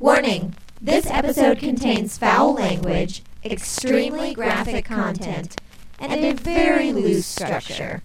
Warning this episode contains foul language, extremely graphic content, and a very loose structure.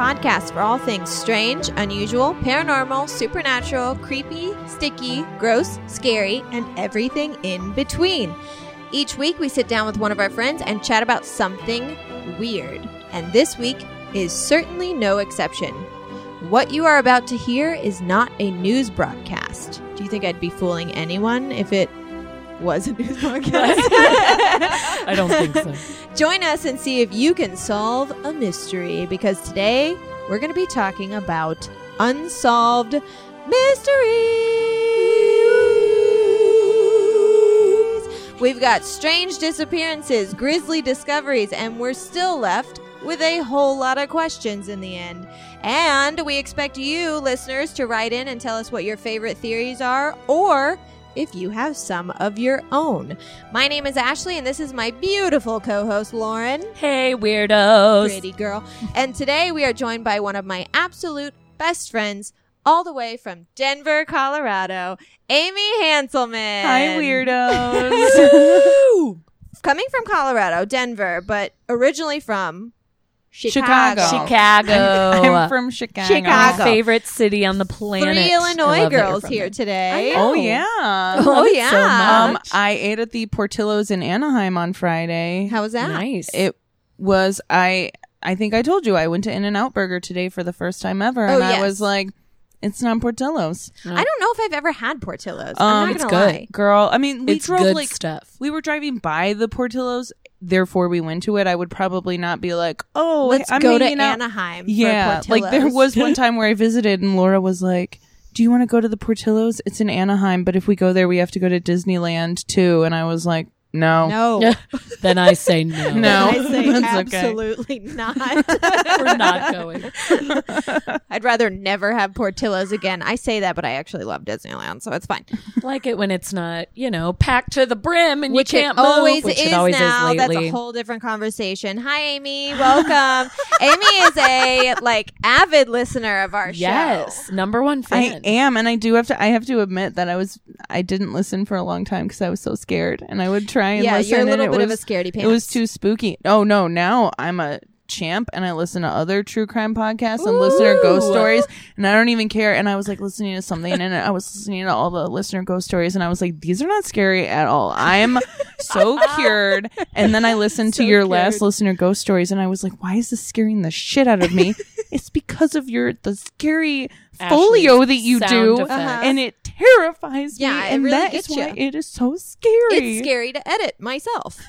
Podcast for all things strange, unusual, paranormal, supernatural, creepy, sticky, gross, scary, and everything in between. Each week, we sit down with one of our friends and chat about something weird. And this week is certainly no exception. What you are about to hear is not a news broadcast. Do you think I'd be fooling anyone if it was a news broadcast? I don't think so. Join us and see if you can solve a mystery because today we're going to be talking about unsolved mysteries. We've got strange disappearances, grisly discoveries, and we're still left with a whole lot of questions in the end. And we expect you, listeners, to write in and tell us what your favorite theories are or if you have some of your own. My name is Ashley, and this is my beautiful co host, Lauren. Hey, weirdos. Pretty girl. And today we are joined by one of my absolute best friends, all the way from Denver, Colorado, Amy Hanselmann. Hi, weirdos. Coming from Colorado, Denver, but originally from Chicago. Chicago. Chicago. I'm from Chicago. Chicago. My favorite city on the planet. Three Illinois love that you're girls here there. today. Oh yeah. Oh, yeah. so Um. I ate at the Portillo's in Anaheim on Friday. How was that? nice. It was I. I think I told you I went to In and Out Burger today for the first time ever, Oh, and I was like, "It's not Portillo's." I don't know if I've ever had Portillo's. Um, I'm not it's gonna good. lie. Girl, I mean, we it's drove good like stuff. we were driving by the Portillo's, therefore we went to it. I would probably not be like, "Oh, Let's I'm go to out." Anaheim. for Yeah, like there was one time where I visited and Laura was like, "Do you want to go to the Portillo's? It's in Anaheim, but if we go there, we have to go to Disneyland too." And I was like, "No, no. then I say no. No. I say That's okay. absolutely not. We're not going. I'd rather never have Portillo's again. I say that, but I actually love Disneyland, so it's fine. like it when it's not, you know, packed to the brim and Which you can't move. always which is it always now. is That's a whole different conversation. Hi, Amy. Welcome. Amy is a like avid listener of our show. yes, show. number one fan. I am." And I do have to. I have to admit that I was. I didn't listen for a long time because I was so scared, and I would try and Yeah, listen. you're a little it bit of a scaredy pants. It was too spooky. Oh no! Now I'm a champ and I listen to other true crime podcasts and listener ghost stories and I don't even care. And I was like listening to something and I was listening to all the listener ghost stories and I was like, these are not scary at all. I'm so cured. And then I listened to your cured. last listener ghost stories and I was like, why is this scaring the shit out of me? it's because of your the scary folio that you do. Uh-huh. and it terrifies Yeah, me. it and really that is why it is so scary. It's scary to edit myself.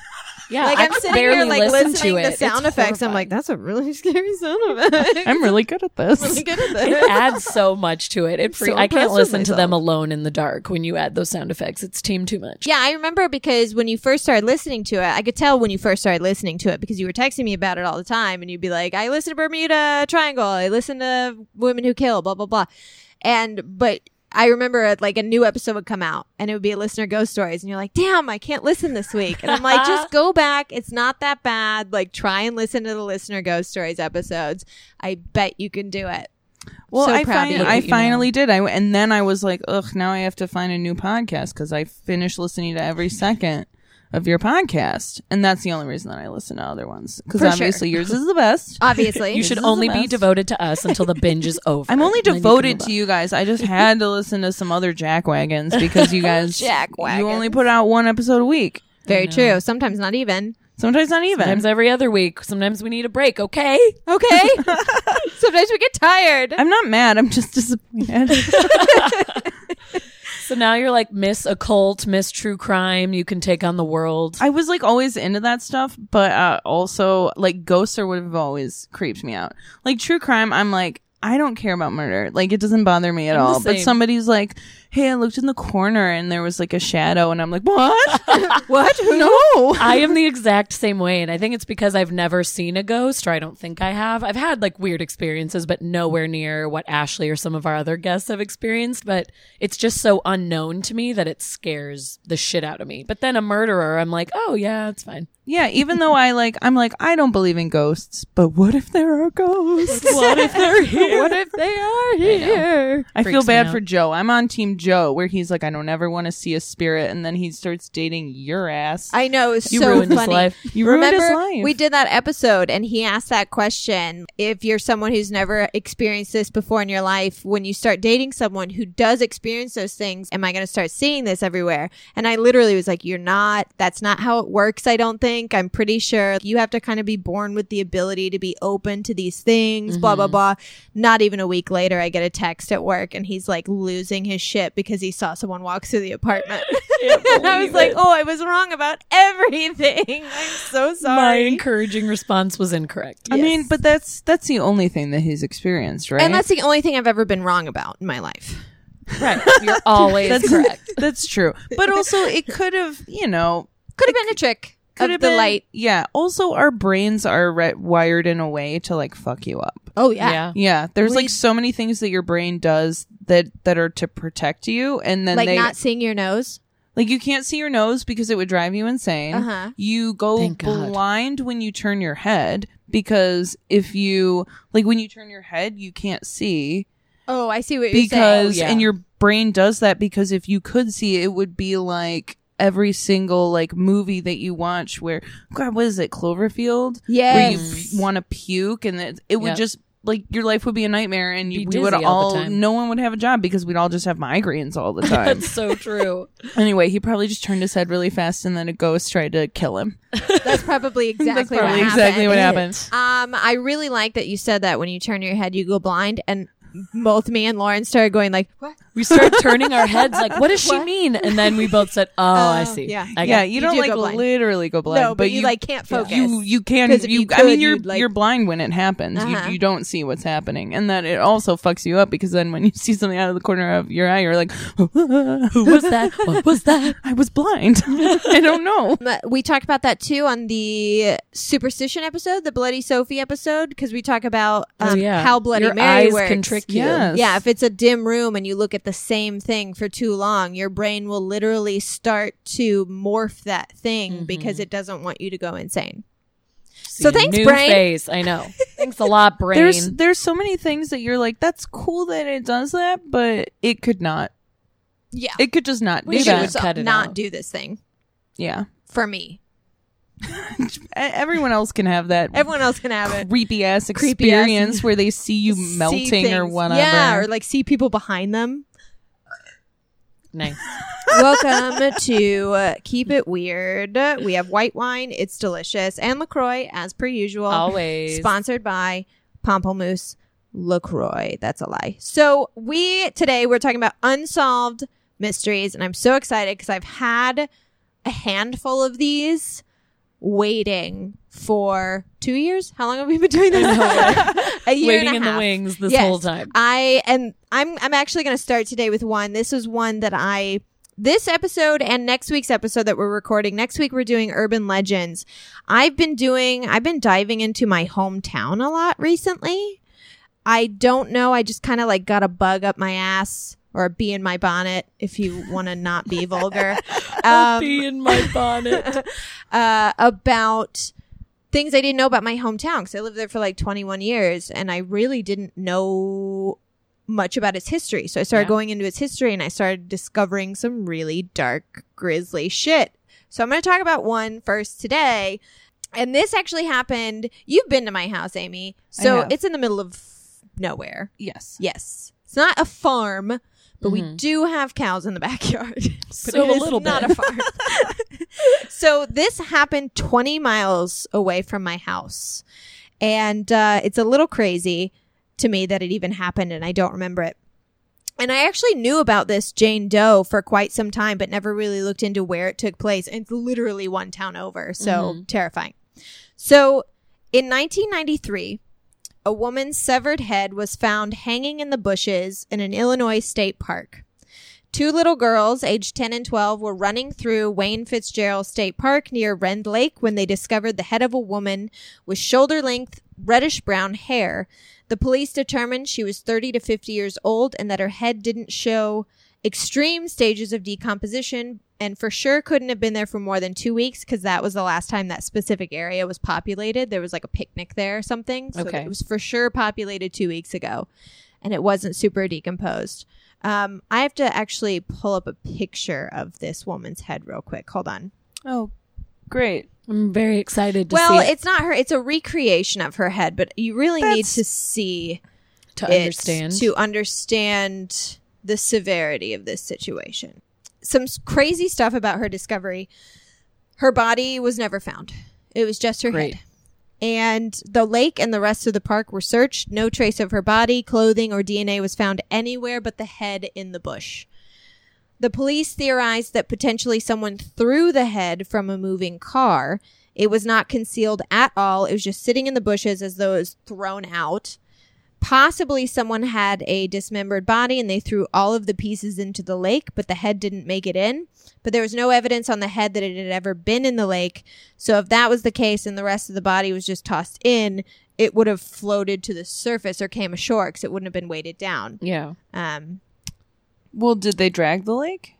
Yeah, like I I'm sitting barely here like listen listening to to, it. sound It's effects. I'm like, that's a really scary sound effect. I'm really good at this. really good at it adds so much to it. It free- so I can't listen to them alone in the dark when you add those sound effects. It's team too much. Yeah, I remember because when you first started listening to it, I could tell when you first started listening to it because you were texting me about it all the time, and you'd be like, "I listen to Bermuda Triangle, I listen to Women Who Kill, blah blah blah," and but. I remember uh, like a new episode would come out and it would be a listener ghost stories and you're like, damn, I can't listen this week. And I'm like, just go back. It's not that bad. Like try and listen to the listener ghost stories episodes. I bet you can do it. Well, So I, proud of fin- I finally did. I w- and then I was like, ugh, now I have to find a new podcast because I finished listening to every second of your podcast, and that's the only reason that I listen to other ones because For obviously yours is the best. Obviously. You This should is the only be best. devoted to us until the binge is over. I'm only and then you can devoted move to you guys. I just had to listen to some other jack wagons because you guys Jackwagons. You only put out one episode a week. Very true. Sometimes not even. Sometimes not even. Sometimes every other week. Sometimes we need a break. Okay. Okay. Sometimes we get tired. I'm not mad. I'm just disappointed. So now you're like Miss Occult, Miss True Crime. You can take on the world. I was like always into that stuff, but uh, also like ghosts are what have always creeped me out. Like true crime, I'm like I don't care about murder. Like it doesn't bother me at I'm all. But somebody's like, "Hey, I looked in the corner and there was like a shadow," and I'm like, "What? What? no." I am the exact same way, and I think it's because I've never seen a ghost, or I don't think I have. I've had like weird experiences, but nowhere near what Ashley or some of our other guests have experienced. But it's just so unknown to me that it scares the shit out of me. But then a murderer, I'm like, oh yeah, it's fine. Yeah, even though I like, I'm like, I don't believe in ghosts, but what if there are ghosts? What if they're here? What if they are here? I Freaks feel bad for Joe. I'm on Team Joe, where he's like, I don't ever want to see a spirit, and then he starts dating your ass. I know it's You so ruined his funny. life. you ruined his life. we did that episode, and he asked that question: If you're someone who's never experienced this before in your life, when you start dating someone who does experience those things, am I going to start seeing this everywhere? And I literally was like, "You're not. That's not how it works. I don't think. I'm pretty sure you have to kind of be born with the ability to be open to these things." Blah blah mm-hmm. blah. Not even a week later, I get a text at work, and he's like losing his shit because he saw someone walk through the apartment. and I was like, "Oh, I was wrong about everything. I'm so sorry. My encouraging response was incorrect. I mean, but that's that's the only thing that he's experienced, right? And that's the only thing I've ever been wrong about in my life. right. You're always That's correct. That's true. But also, it could have, you know, Could have been a trick could of have the been light. Yeah. Also, our brains are re- wired in a way to like fuck you up. Oh Yeah. Yeah. There's We- like so many things that your brain does that that are to protect you, and then like they not seeing your nose. like you can't see your nose because it would drive you insane. Uh-huh. You go Thank God. blind when you turn your head because if you like when you turn your head, you can't see. Oh, I see what you're because Yeah. and your brain does that because if you could see it would be like every single like movie that you watch where god what is it cloverfield Yeah. where you p- want to puke and it, it would Yep. just like your life would be a nightmare and you, we would all all, no one would have a job because we'd all just have migraines all the time That's so true. anyway he probably just turned his head really fast and then a ghost tried to kill him That's probably exactly That's probably what exactly what happened. happened Um, I really like that you said that when you turn your head, you go blind, and both me and Lauren started going like, "What?" We started turning our heads like, what does she mean? And then we both said, oh, I Oh, see. yeah. I yeah you, You don't do like go literally go blind no, but, you, like can't focus. you you can 'Cause if you, you I mean you're you'd, like- you're blind when it happens. Uh-huh. You you don't see what's happening, and that it also fucks you up because then when you see something out of the corner of your eye, you're like, Who was that? What was that? I was blind. I don't know. We talked about that too on the superstition episode, the Bloody Sophie episode, because we talk about um, oh, yeah. how Bloody Your Mary eyes works. can trick you. Yes. Yeah, if it's a dim room and you look at the same thing for too long, your brain will literally start to morph that thing Mm-hmm. because it doesn't want you to go insane. See So thanks, new brain. face. I know. Thanks a lot, brain. There's there's so many things that you're like, that's cool that it does that, but it could not. Yeah. It could just not we do should that. Cut it not out. do this thing Yeah. for me. E- Everyone else can have that Everyone else can have it. creepy ass Creepy ass- experience where they see you See melting or whatever. Yeah, or like see people behind them. nice. Welcome to uh, Keep It Weird. We have white wine. It's delicious. And LaCroix, as per usual. Always. Sponsored by Pamplemousse LaCroix. That's a lie. So we, today, we're talking about unsolved mysteries. And I'm so excited because I've had a handful of these waiting for two years. How long have we been doing this? a year Waiting and a in the wings this Yes. whole time. I and I'm I'm actually going to start today with one. This is one that I this episode and next week's episode that we're recording. Next week we're doing urban legends. I've been doing I've been diving into my hometown a lot recently. I don't know, I just kind of like got a bug up my ass or be in my bonnet if you want to not be vulgar. Um, Be in my bonnet. uh, about things I didn't know about my hometown because I lived there for like 21 years and I really didn't know much about its history. So I started Yeah. going into its history and I started discovering some really dark, grisly shit. So I'm going to talk about one first today. And this actually happened. You've been to my house, Amy. So it's in the middle of nowhere. Yes. Yes. It's not a farm, but we Mhm. do have cows in the backyard. So a little not bit. a farm. so this happened 20 miles away from my house. And uh, it's a little crazy to me that it even happened and I don't remember it. And I actually knew about this Jane Doe for quite some time, but never really looked into where it took place. It's literally one town over. So terrifying. So in 1993, a woman's severed head was found hanging in the bushes in an Illinois state park. Two little girls, aged 10 and 12, were running through Wayne Fitzgerrell State Park near Rend Lake when they discovered the head of a woman with shoulder length, reddish brown hair. The police determined she was 30 to 50 years old and that her head didn't show extreme stages of decomposition and for sure couldn't have been there for more than two weeks because that was the last time that specific area was populated. There was like a picnic there or something. So Okay. it was for sure populated two weeks ago and it wasn't super decomposed. Um, I have to actually pull up a picture of this woman's head real quick. Hold on. Oh, great. I'm very excited to well, it's not her. It's a recreation of her head, but you really need to see to understand. to understand the severity of this situation. Some crazy stuff about her discovery. Her body was never found. It was just her Great. head. And the lake and the rest of the park were searched. No trace of her body, clothing, or DNA was found anywhere but the head in the bush. The police theorized that potentially someone threw the head from a moving car. It was not concealed at all. It was just sitting in the bushes as though it was thrown out. Possibly someone had a dismembered body and they threw all of the pieces into the lake, but the head didn't make it in. But there was no evidence on the head that it had ever been in the lake. So if that was the case and the rest of the body was just tossed in, it would have floated to the surface or came ashore because it wouldn't have been weighted down. yeah. Um, Well, did they drag the lake?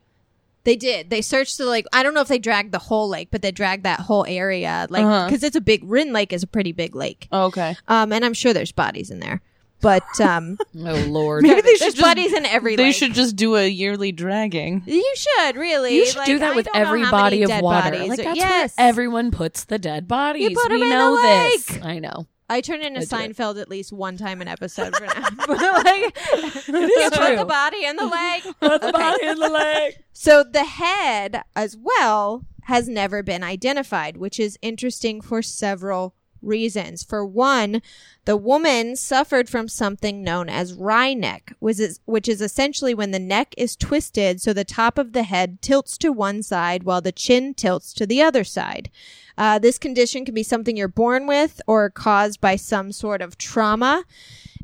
They did. They searched the lake. I don't know if they dragged the whole lake, but they dragged that whole area, like Uh-huh. because it's a big. Rend Lake is a pretty big lake, Oh, okay. um, and I'm sure there's bodies in there. But um, Oh Lord. Maybe they there's should just, bodies in every. They lake. should just do a yearly dragging. You should really. You should Like, do that I with every body of water. bodies Like that's yes. where everyone puts the dead bodies. put 'em we in know the this. I know. I turn into I. Seinfeld at least one time an episode for now. like, you put the body in the lake. Put the Okay. body in the lake. So the head as well has never been identified, which is interesting for several reasons. For one, the woman suffered from something known as wry neck, which is, essentially when the neck is twisted so the top of the head tilts to one side while the chin tilts to the other side. Uh, this condition can be something you're born with or caused by some sort of trauma.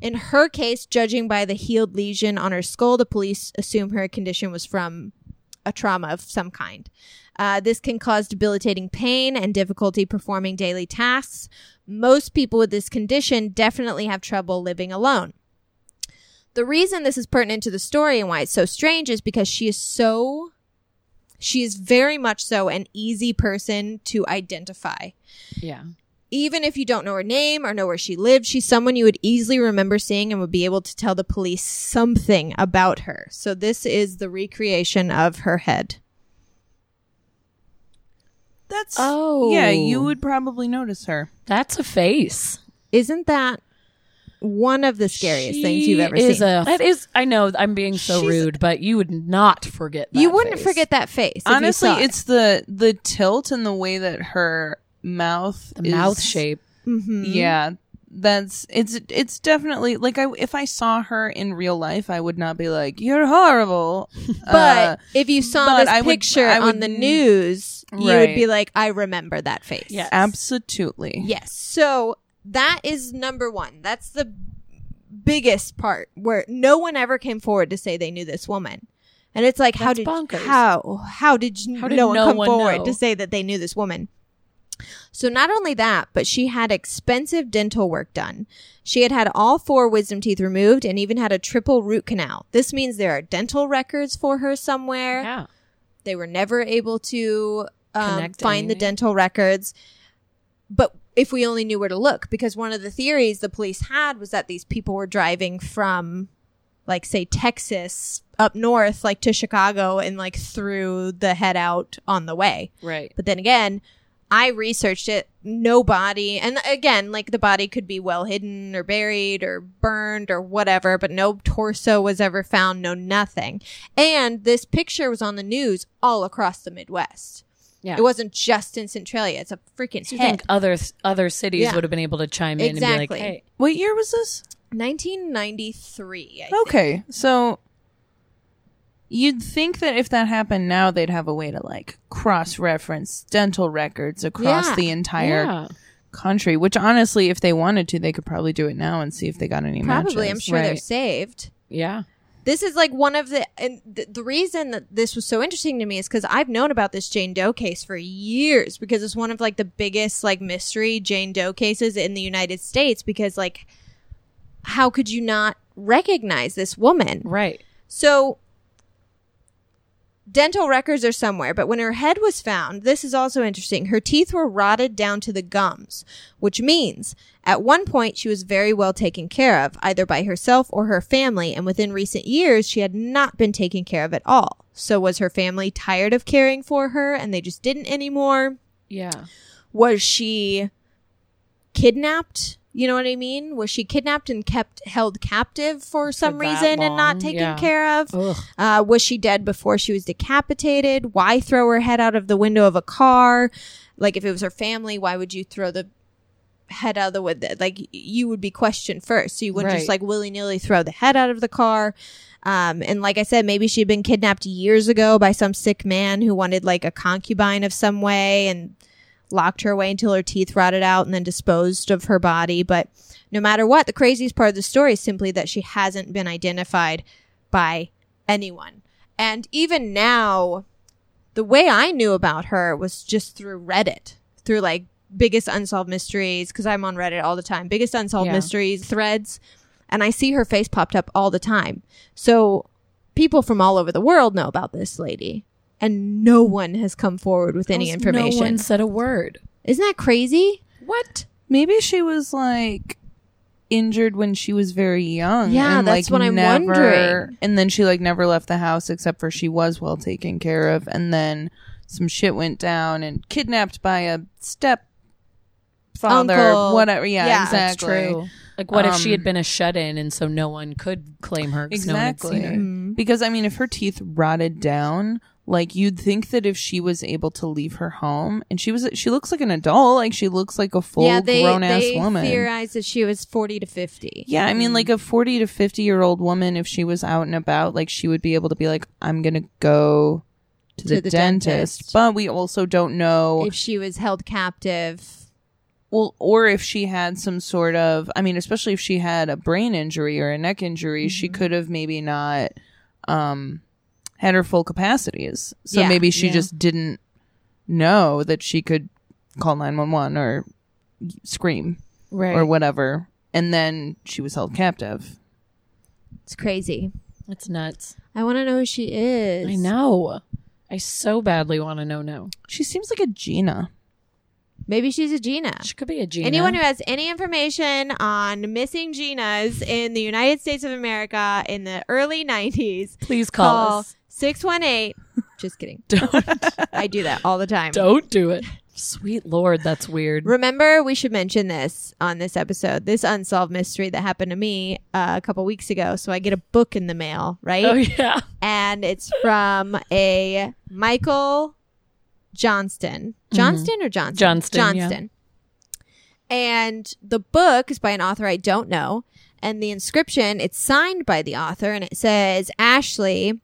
In her case, judging by the healed lesion on her skull, the police assume her condition was from a trauma of some kind. Uh, this can cause debilitating pain and difficulty performing daily tasks. Most people with this condition definitely have trouble living alone. The reason this is pertinent to the story and why it's so strange is because she is so, she is very much so an easy person to identify Yeah. even if you don't know her name or know where she lived, she's someone you would easily remember seeing and would be able to tell the police something about her. So this is the recreation of her head. That's Oh. yeah. You would probably notice her. That's a face. Isn't that one of the scariest things you've She ever is seen? A, that is. I know. I'm being so She's- rude, but you would not forget. That you wouldn't face. forget that face. if you Honestly, saw it. it's the the tilt and the way that her mouth the mouth is- shape. Mhm. Yeah, that's it's it's definitely like I if I saw her in real life, I would not be like you're horrible. But Uh, if you saw but this I would- picture I on the news, you would be like, I remember that face. Yeah. absolutely. Yes. So that is number one. That's the biggest part where no one ever came forward to say they knew this woman. And it's like, how did bonkers. how how did, you, How did no one no come one forward know? to say that they knew this woman? So not only that, but she had expensive dental work done. She had had all four wisdom teeth removed and even had a triple root canal. This means there are dental records for her somewhere. Yeah. They were never able to um, find the dental records. But if we only knew where to look, because one of the theories the police had was that these people were driving from, like, say, Texas up north, like to Chicago, and like threw the head out on the way. Right. But then again, I researched it. No body. And again, like the body could be well hidden or buried or burned or whatever, but no torso was ever found, no nothing. And this picture was on the news all across the Midwest. Yeah. It wasn't just in Centralia. It's a freaking So you head. think other other cities Yeah. would have been able to chime in and be Exactly. like, "Hey, What year was this? 1993. I think. Okay, so You'd think that if that happened now, they'd have a way to like cross reference dental records across Yeah. the entire Yeah. country, which honestly, if they wanted to, they could probably do it now and see if they got any matches. Probably. I'm sure they're Right. saved. Yeah. This is like one of the and th- the reason that this was so interesting to me is because I've known about this Jane Doe case for years because it's one of like the biggest like mystery Jane Doe cases in the United States because like how could you not recognize this woman? Right. So dental records are somewhere, but when her head was found, this is also interesting. Her teeth were rotted down to the gums, which means at one point she was very well taken care of, either by herself or her family, and within recent years she had not been taken care of at all. So was her family tired of caring for her and they just didn't anymore? Yeah. Was she kidnapped? You know what I mean? Was she kidnapped and kept held captive for some that reason and not taken yeah. care of? Uh, was she dead before she was decapitated? Why throw her head out of the window of a car? Like, if it was her family, why would you throw the head out of the window? Like, you would be questioned first. So you wouldn't just like willy nilly throw the head out of the car. Um, and like I said, maybe she'd been kidnapped years ago by some sick man who wanted like a concubine of some way and locked her away until her teeth rotted out and then disposed of her body. But no matter what, the craziest part of the story is simply that she hasn't been identified by anyone. And even now, the way I knew about her was just through Reddit, through like biggest unsolved mysteries, because I'm on Reddit all the time, biggest unsolved Yeah. mysteries threads. And I see her face popped up all the time. So people from all over the world know about this lady. And no one has come forward with any Almost information. No one said a word. Isn't that crazy? What? Maybe she was like injured when she was very young. Yeah, and, that's like, what I'm never, wondering. And then she like never left the house except for she was well taken care of. And then some shit went down and kidnapped by a step father, Uncle. whatever. Yeah, Yeah. exactly. That's true. Like, what if she had Um, been a shut in and so no one could claim her? 'cause no one had seen Exactly. her? Mm-hmm. Because I mean, if her teeth rotted down, like you'd think that if she was able to leave her home, and she was, she looks like an adult, like she looks like a full yeah, they, grown ass they woman. theorized that she was 40 to 50. Yeah, I mean, like a 40 to 50 year old woman, if she was out and about, like she would be able to be like, I'm going to go to, the, the dentist. dentist. But we also don't know, If she was held captive. well, or if she had some sort of, I mean, especially if she had a brain injury or a neck injury, Mm-hmm. she could have maybe not um, had her full capacities. So Yeah. maybe she Yeah. just didn't know that she could call 911 or scream Right. or whatever. And then she was held captive. It's crazy. It's nuts. I want to know who she is. I know. I so badly want to know now. She seems like a Gina. Maybe she's a Gina. She could be a Gina. Anyone who has any information on missing Ginas in the United States of America in the early 90s, please call, call us. 618. Just kidding. Don't I do that all the time. don't do it. Sweet Lord, that's weird. Remember, we should mention this on this episode, this unsolved mystery that happened to me uh, a couple weeks ago. So I get a book in the mail, right? Oh yeah. and it's from a Michael Johnston. Johnston or Johnson? Johnston, yeah. Johnston. And the book is by an author I don't know. And the inscription, it's signed by the author and it says, Ashley,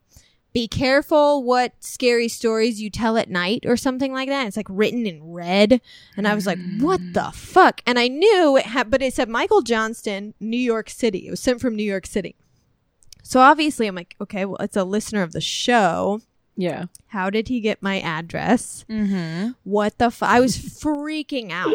be careful what scary stories you tell at night or something like that. It's like written in red. And I was like, what the fuck? And I knew it had, but it said Michael Johnston, New York City. It was sent from New York City. So obviously I'm like, okay, well, it's a listener of the show. Yeah. How did he get my address? Mm-hmm. What the fuck? I was freaking out.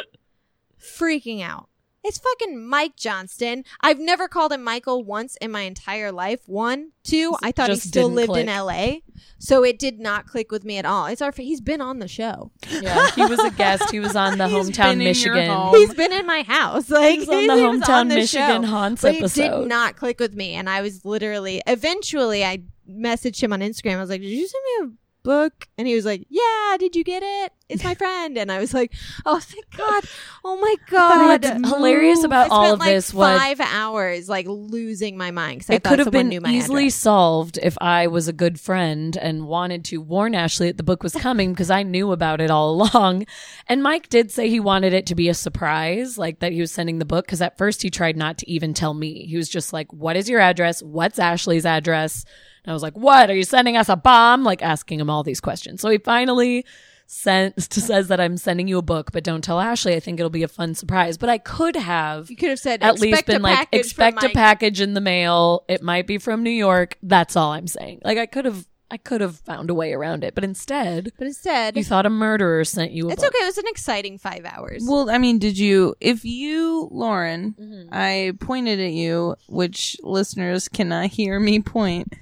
freaking out. It's fucking Mike Johnston. I've never called him Michael once in my entire life. One, two, I thought he still lived in. LA. So it did not click with me at all. It's our he's been on the show. Yeah. He was a guest. He was on the He's hometown been in your Michigan. home. He's been in my house. Like was on he the was hometown on the Michigan show. Haunts but episode. It did not click with me, and I was literally. Eventually, I messaged him on Instagram. I was like, "Did you send me a book?" And he was like, "Yeah, did you get it?" It's my friend. And I was like, oh, thank God. Oh my God. What's hilarious about all of like this was five hours like losing my mind because I it could have been easily address. solved if I was a good friend and wanted to warn Ashley that the book was coming because I knew about it all along. And Mike did say he wanted it to be a surprise, like that he was sending the book because at first he tried not to even tell me. He was just like, What is your address? What's Ashley's address? And I was like, What? Are you sending us a bomb? Like asking him all these questions. So he finally sent says that I'm sending you a book, but don't tell Ashley. I think it'll be a fun surprise. But I could have You could have said, at least been like expect a package in the mail it might be from new york that's all i'm saying like i could have i could have found a way around it but instead But instead, you thought a murderer sent you a it's book. okay. It was an exciting five hours. Well, I mean, did you, if you, Lauren, Mm-hmm. I pointed at you, which listeners cannot hear me point.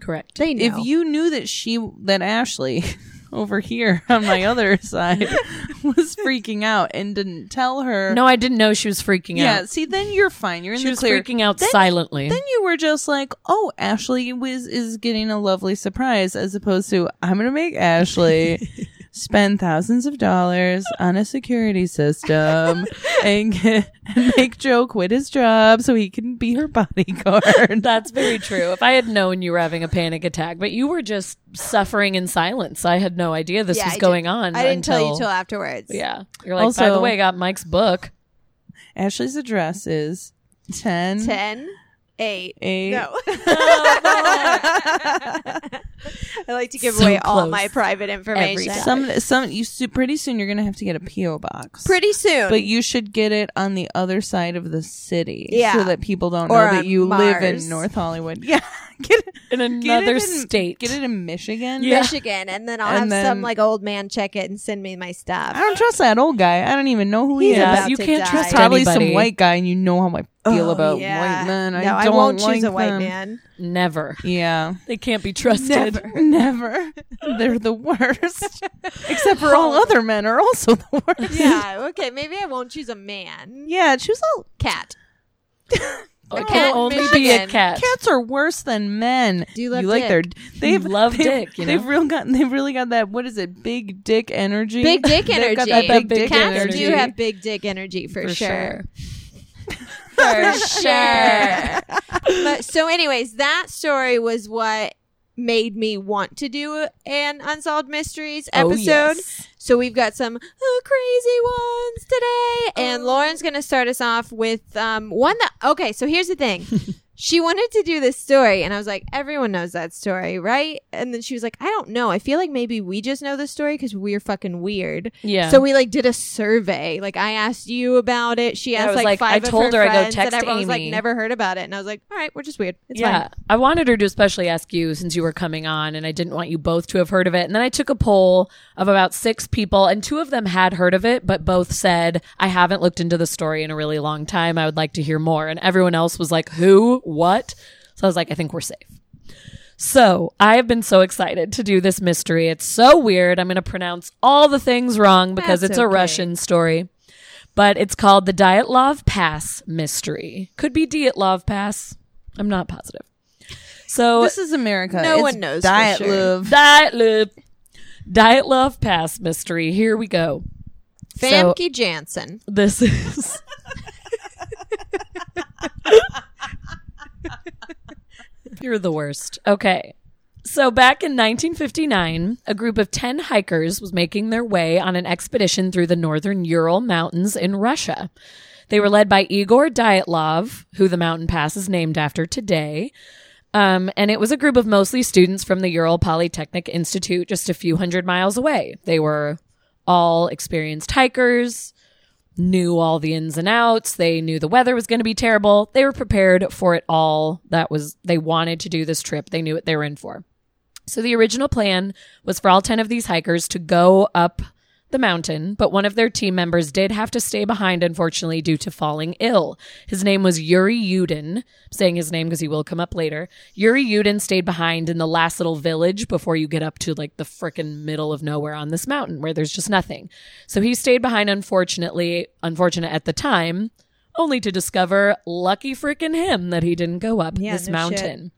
correct they know. If you knew that she, that Ashley over here on my other side was freaking out and didn't tell her. no i didn't know she was freaking out. Yeah, out see, then you're fine. You're in she the was clear. freaking out Then- silently Then you were just like, "Oh, Ashley was is getting a lovely surprise," as opposed to, "I'm gonna make Ashley spend thousands of dollars on a security system and, get, and make Joe quit his job so he can be her bodyguard." that's very true if i had known you were having a panic attack but you were just suffering in silence i had no idea this Yeah, was I going didn't- on I didn't until tell you till afterwards. yeah you're like by the way i got mike's book Ashley's address is ten Ten, eight. eight. No. Oh, I like to give So away all my private information. Some some you su- pretty soon you're gonna have to get a PO box. Pretty soon. But you should get it on the other side of the city, Yeah. so that people don't Or know that on you live in North Hollywood. Yeah, get it in get another it in, state Get it in Michigan. Yeah. Michigan, and then I'll And have some like old man check it and send me my stuff. I don't trust that old guy. I don't even know who he is. about you to can't die. trust Probably anybody. some white guy, and you know how I feel Oh, about yeah. white men. I no, I don't won't like choose a white them. man. Never Yeah, they can't be trusted Never. never. They're the worst. Except for all oh. other men are also the worst. Yeah, okay, maybe I won't choose a man. yeah. Choose a Cat. It oh, cat can only be a Michigan. cat. Cats are worse than men. Do you love like dick? their they've love they've, dick, you they've know? real got they've really got that what is it big dick energy Big dick They've energy. got that big Big dick Cats energy. do have big dick energy for, For sure. For sure. but so, anyways, that story was what made me want to do an unsolved mysteries episode. Oh, episode. yes. So we've got some uh, crazy ones today, and Oh. Lauren's going to start us off with um, one that. Okay, so here's the thing. she wanted to do this story, and I was like, everyone knows that story, right? And then she was like, I don't know. I feel like maybe we just know the story because we're fucking weird. Yeah. So we like did a survey. Like I asked you about it. She Yeah, asked was like, like- five I of told her, her, I go, text and everyone was like, Amy. never heard about it. And I was like, all right, we're just weird. It's yeah, fine. I wanted her to especially ask you since you were coming on, and I didn't want you both to have heard of it. And then I took a poll of about six people, and two of them had heard of it, but both said, I haven't looked into the story in a really long time. I would like to hear more. And everyone else was like, Who? What? So I was like, I think we're safe. So I have been so excited to do this mystery. It's so weird. I'm going to pronounce all the things wrong because That's it's a okay. Russian story. But it's called the Dyatlov Pass mystery. Could be Dyatlov Pass. I'm not positive. So This is America. No It's one knows for Diet sure. love. Dyatlov Dyatlov Pass mystery. Here we go. So Famke Janssen. this is You're the worst. Okay. So back in 1959, a group of 10 hikers was making their way on an expedition through the northern Ural Mountains in Russia. They were led by Igor Dyatlov, who the mountain pass is named after today. Um, and it was a group of mostly students from the Ural Polytechnic Institute just a few hundred miles away. They were all experienced hikers, knew all the ins and outs. They knew the weather was going to be terrible. They were prepared for it all. That was, they wanted to do this trip. They knew what they were in for. So the original plan was for all 10 of these hikers to go up the mountain, but one of their team members did have to stay behind, unfortunately, due to falling ill. His name was Yuri Yudin. I'm saying his name because he will come up later. Yuri Yudin stayed behind in the last little village before you get up to like the frickin' middle of nowhere on this mountain where there's just nothing. So he stayed behind, unfortunately, unfortunate at the time, only to discover, lucky frickin' him, that he didn't go up Yeah, this no mountain.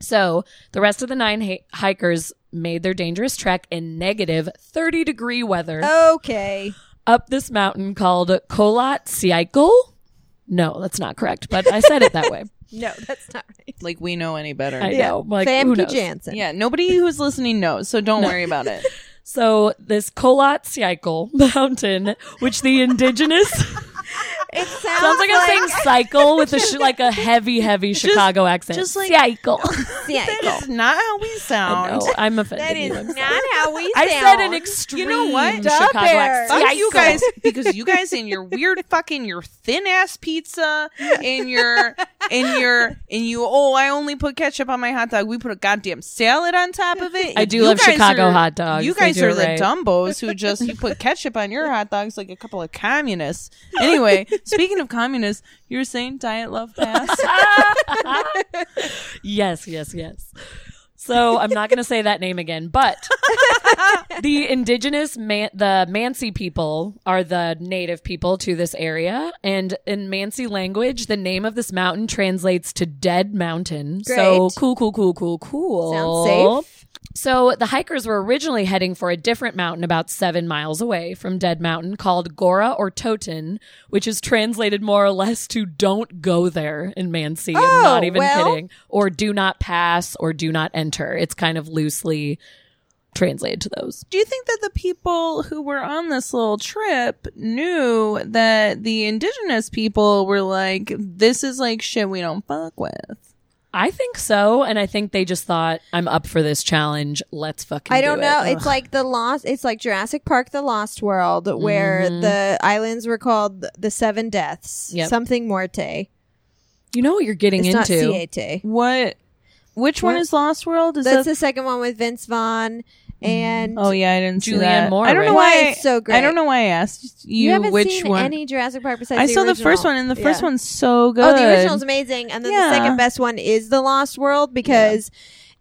So the rest of the nine hi- hikers made their dangerous trek in negative 30 degree weather Okay. up this mountain called Kolat Siaikal. No, that's not correct, but I said it that way. No, that's not right. Like we know any better. I know. Like, who Famke knows? Janssen. Yeah, nobody who's listening knows, so don't worry about it. So this Kolat Siaikal mountain, which the indigenous It sounds, sounds like I'm saying cycle with a sh- like a heavy, heavy Chicago accent. just like- Siaikal. That's not how we I sound. know. I'm offended. That is you, I'm sorry. not how we sound. I said an extreme You know what? Chicago Duh bear. accent. Fuck you guys because you guys and your weird fucking your thin ass pizza and your and your and you oh I only put ketchup on my hot dog. We put a goddamn salad on top of it. I do You love Chicago are- hot dogs. You guys are it the right. dumbos who just you put ketchup on your hot dogs like a couple of communists. Anyway, speaking of communists, you were saying diet love pass. Yes, yes, yes. So I'm not going to say that name again, but the indigenous man, the Mansi people are the native people to this area, and in Mansi language, the name of this mountain translates to dead mountain. So cool, cool, cool, cool, cool. Sounds safe. So the hikers were originally heading for a different mountain about seven miles away from Dead Mountain called Gora Otorten, which is translated more or less to don't go there in Mansi. I'm Oh, not even well- kidding. Or do not pass or do not enter. It's kind of loosely translated to those. Do you think that the people who were on this little trip knew that the indigenous people were like, this is like shit we don't fuck with? I think so. And I think they just thought, I'm up for this challenge. Let's fucking I do don't it." know. It's like the lost. It's like Jurassic Park: The Lost World, where mm-hmm. the islands were called the Seven Deaths. Yep. Something Morte. You know what you're getting It's not into. Siete. What? Which one is Lost World? Is That's that? the second one with Vince Vaughn and. oh yeah, I didn't see Julianne that. Moore, I don't know right? why. Why it's so great. I don't know why I asked you, You, haven't which seen one. any Jurassic Park besides I the saw the first one, and the first Yeah. one's so good. Oh, the original's amazing, and then Yeah. the second best one is The Lost World because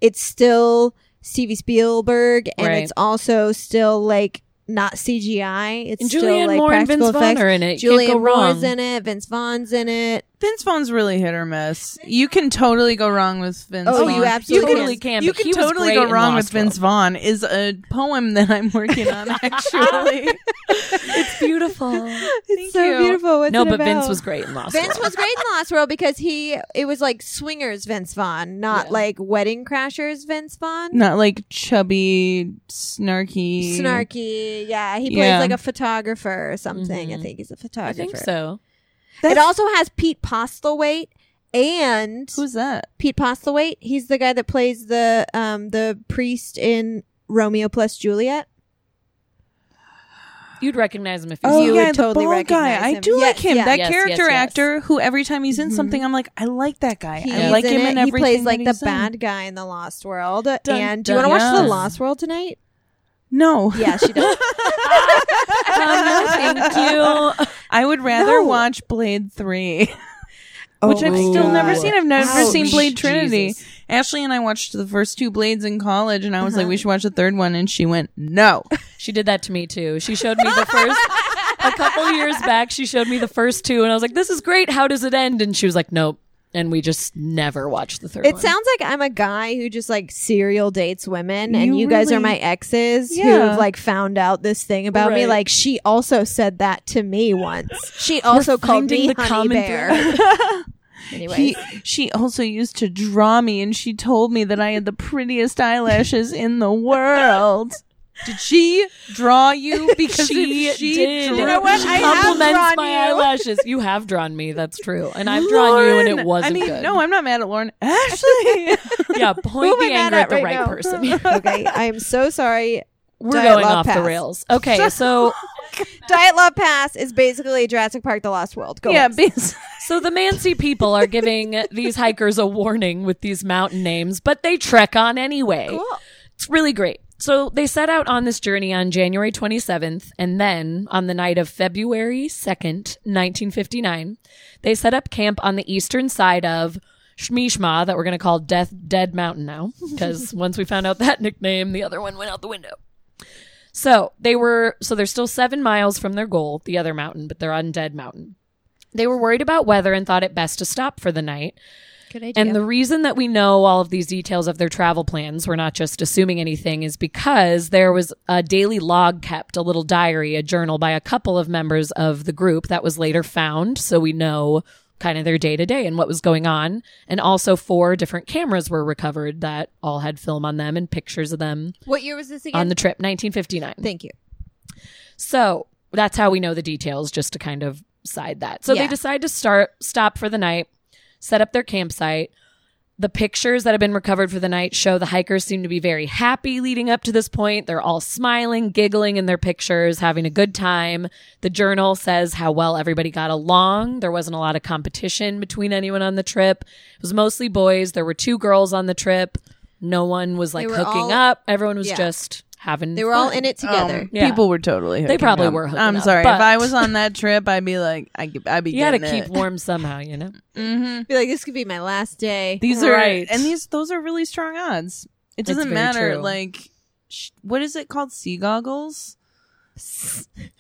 it's still Stevie Spielberg, and Right. it's also still like not CGI. It's And still Julianne like Moore and practical Vince Vaughn effects. are in it. You can't Julianne Moore's wrong. in it. Vince Vaughn's in it. Vince Vaughn's really hit or miss. You can totally go wrong with Vince. Oh, Vaughn. you absolutely You totally can. You can he was totally go wrong with Vince Vaughn. Is a poem that I'm working on actually. It's beautiful. It's so you. beautiful. What's no, it but Vince was great in Lost Vince World. was great in Lost World because he it was like swingers Vince Vaughn, not Yeah. like wedding crashers Vince Vaughn. Not like chubby, snarky. Snarky, yeah. He plays Yeah. like a photographer or something. I Mhm. think he's a photographer. I think so. It also has Pete Postlethwaite and Who's that? Pete Postlethwaite. He's the guy that plays the um the priest in Romeo plus Juliet. You'd recognize him if you Oh, see you him. would the totally bald guy. recognize I him. do Yes, like him. yeah. That Yes, character yes, yes. actor who every time he's in Mhm. something, I'm like, I like that guy. He's I like in him it. in He everything. plays like the he's in. bad guy in the Lost World. Dun, and do you want to watch dun. the Lost World tonight? No. Yeah, she does. Um, no, thank you. I would rather No. watch Blade 3, which Oh I've my still never seen. I've never Ouch. seen Blade Trinity. Jesus. Ashley and I watched the first two Blades in college, and I was like, Uh-huh. we should watch the third one. And she went, no. She did that to me too. She showed me the first a couple years back. She showed me the first two, and I was like, "This is great. How does it end?" And she was like, "Nope." And we just never watched the third It one. sounds like I'm a guy who just like serial dates women, and You you guys are my exes Yeah. who've like found out this thing about me. Like she also said that to me once. She also called me the honey bear. Anyways, He, she also used to draw me, and she told me that I had the prettiest eyelashes in the world. Did she draw you? Because she, she did. drew- You know what? She I have compliments drawn my you. eyelashes. You have drawn me. That's true. And I've drawn you, and it wasn't I mean, good. no, I'm not mad at Lauren. Ashley, yeah, Who point am I the mad anger at at the right right person. okay, I am so sorry. We're Diet going Love off the rails. Okay, so Diet Love Pass is basically Jurassic Park: The Lost World. Go yeah, on. So the Mansi people are giving these hikers a warning with these mountain names, but they trek on anyway. Cool. It's really great. So they set out on this journey on January 27th, and then on the night of February 2nd, 1959, they set up camp on the eastern side of Shmishma, that we're going to call Death Dead Mountain now, because once we found out that nickname, the other one went out the window. So they were, so they're still seven miles from their goal, the other mountain, but they're on Dead Mountain. They were worried about weather and thought it best to stop for the night. Good idea. And the reason that we know all of these details of their travel plans, we're not just assuming anything, is because there was a daily log kept, a little diary, a journal by a couple of members of the group that was later found. So we know kind of their day to day and what was going on. And also four different cameras were recovered that all had film on them and pictures of them what year was this again? on the trip, 1959. Thank you. So that's how we know the details, just to kind of side that. So Yeah. they decide to start stop for the night, set up their campsite. The pictures that have been recovered for the night show the hikers seem to be very happy leading up to this point. They're all smiling, giggling in their pictures, having a good time. The journal says how well everybody got along. There wasn't a lot of competition between anyone on the trip. It was mostly boys. There were two girls on the trip. No one was like hooking all- up. Everyone was Yeah. just having They were all fun. in it together. Um, Yeah. People were totally. They probably up. were hooking I'm up, sorry. but- If I was on that trip, I'd be like, I, I'd be. You got to keep it. warm somehow, you know? Mm-hmm. Be like, this could be my last day. These Right. are and these those are really strong odds. It doesn't matter. true. Like, sh- what is it called? Sea goggles.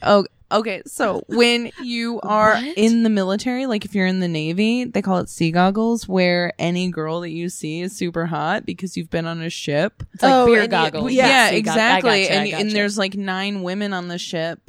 Oh, okay. So when you are What? in the military, like if you're in the Navy, they call it sea goggles, where any girl that you see is super hot because you've been on a ship. It's like Oh, beer and you- goggles. Yeah, See, got- I exactly. gotcha, I and and gotcha. there's like nine women on the ship.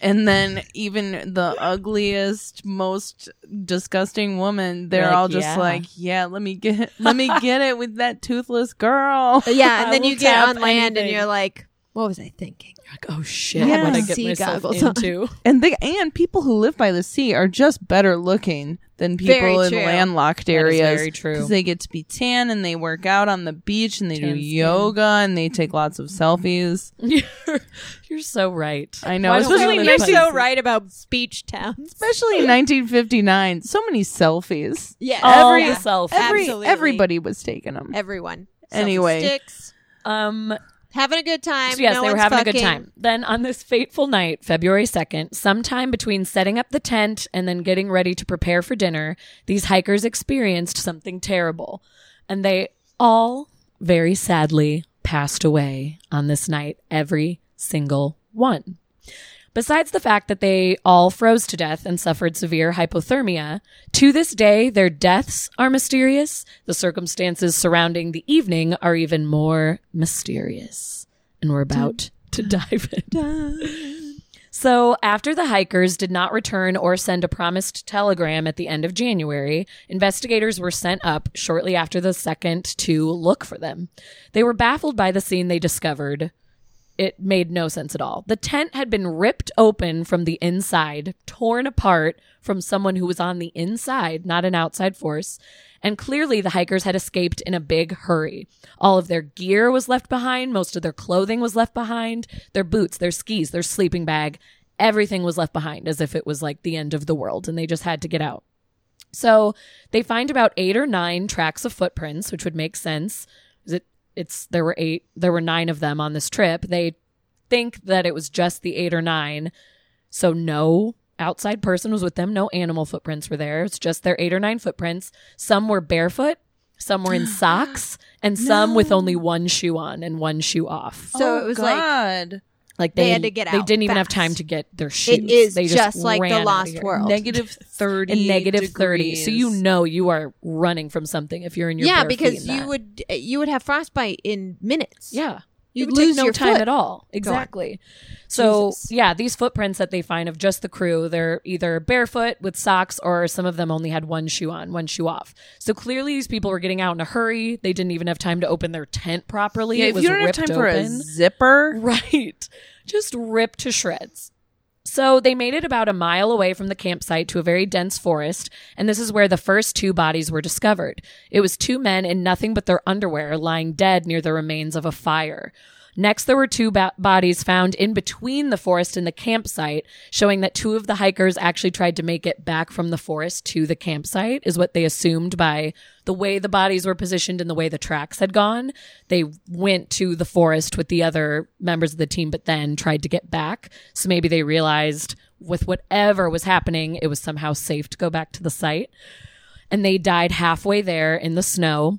And then even the ugliest, most disgusting woman, they're Like, all just yeah. like, "Yeah, let me get, let me get it with that toothless girl." But yeah, and then will you get tap on land and anything. you're like, what was I thinking? like, oh shit, Yeah. what did I get Sea myself goggles on. into? And they and people who live by the sea are just better looking than people Very in true. landlocked That is areas. very true. Because they get to be tan and they work out on the beach and they do Tan skin. yoga and they take lots of selfies. you're, you're so right. I know, Why don't we especially You're by so right about beach towns. Especially in 1959, so many selfies. Yeah, All Every- the self. Every Absolutely. everybody was taking them. everyone. Anyway. sticks, Um, having a good time. so yes, no they were having a good time. Then on this fateful night, February 2nd, sometime between setting up the tent and then getting ready to prepare for dinner, these hikers experienced something terrible. And they all very sadly passed away on this night, every single one. Besides the fact that they all froze to death and suffered severe hypothermia, to this day, their deaths are mysterious. The circumstances surrounding the evening are even more mysterious. And we're about to dive in. So, after the hikers did not return or send a promised telegram at the end of January, investigators were sent up shortly after the second to look for them. They were baffled by the scene they discovered it made no sense at all. The tent had been ripped open from the inside, torn apart from someone who was on the inside, not an outside force. And clearly the hikers had escaped in a big hurry. All of their gear was left behind. Most of their clothing was left behind. Their boots, their skis, their sleeping bag, everything was left behind as if it was like the end of the world and they just had to get out. So they find about eight or nine tracks of footprints, which would make sense. Is it? It's there were eight. There were nine of them on this trip. They think that it was just the eight or nine. So no outside person was with them. No animal footprints were there. It's just their eight or nine footprints. Some were barefoot. Some were in socks, and some with only one shoe on and one shoe off. So Oh, it was like God. Like They they, had to get out. They didn't even have time to get their shoes. it is they just, like the Lost. World. Negative 30 And negative thirty. So you know you are running from something if you're in your yeah, bare feet because in you would you would have frostbite in minutes. Yeah. You'd lose no your time foot. at all. Exactly. So Jesus. yeah, these footprints that they find of just the crew, they're either barefoot with socks or some of them only had one shoe on, one shoe off. So clearly these people were getting out in a hurry. They didn't even have time to open their tent properly. Yeah, it if was you don't have ripped time for a zipper, Right. Just ripped to shreds. So they made it about a mile away from the campsite to a very dense forest, and this is where the first two bodies were discovered. It was two men in nothing but their underwear lying dead near the remains of a fire. Next, there were two ba- bodies found in between the forest and the campsite, showing that two of the hikers actually tried to make it back from the forest to the campsite, is what they assumed by the way the bodies were positioned and the way the tracks had gone. They went to the forest with the other members of the team, but then tried to get back. So maybe they realized with whatever was happening, it was somehow safe to go back to the site. And they died halfway there in the snow.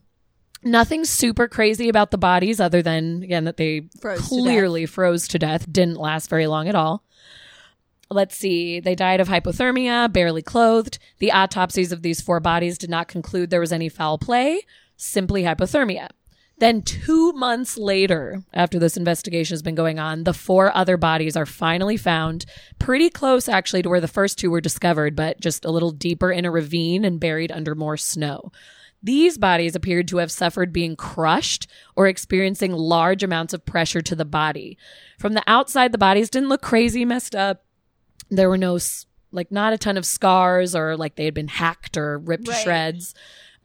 Nothing super crazy about the bodies other than, again, that they Froze to clearly froze to death, didn't last very long at all. let's see, they died of hypothermia, barely clothed. The autopsies of these four bodies did not conclude there was any foul play, simply hypothermia. Then, two months later, after this investigation has been going on, the four other bodies are finally found, pretty close actually to where the first two were discovered, but just a little deeper in a ravine and buried under more snow. These bodies appeared to have suffered being crushed or experiencing large amounts of pressure to the body. From the outside, the bodies didn't look crazy messed up. There were no, like, not a ton of scars or like they had been hacked or ripped to shreds.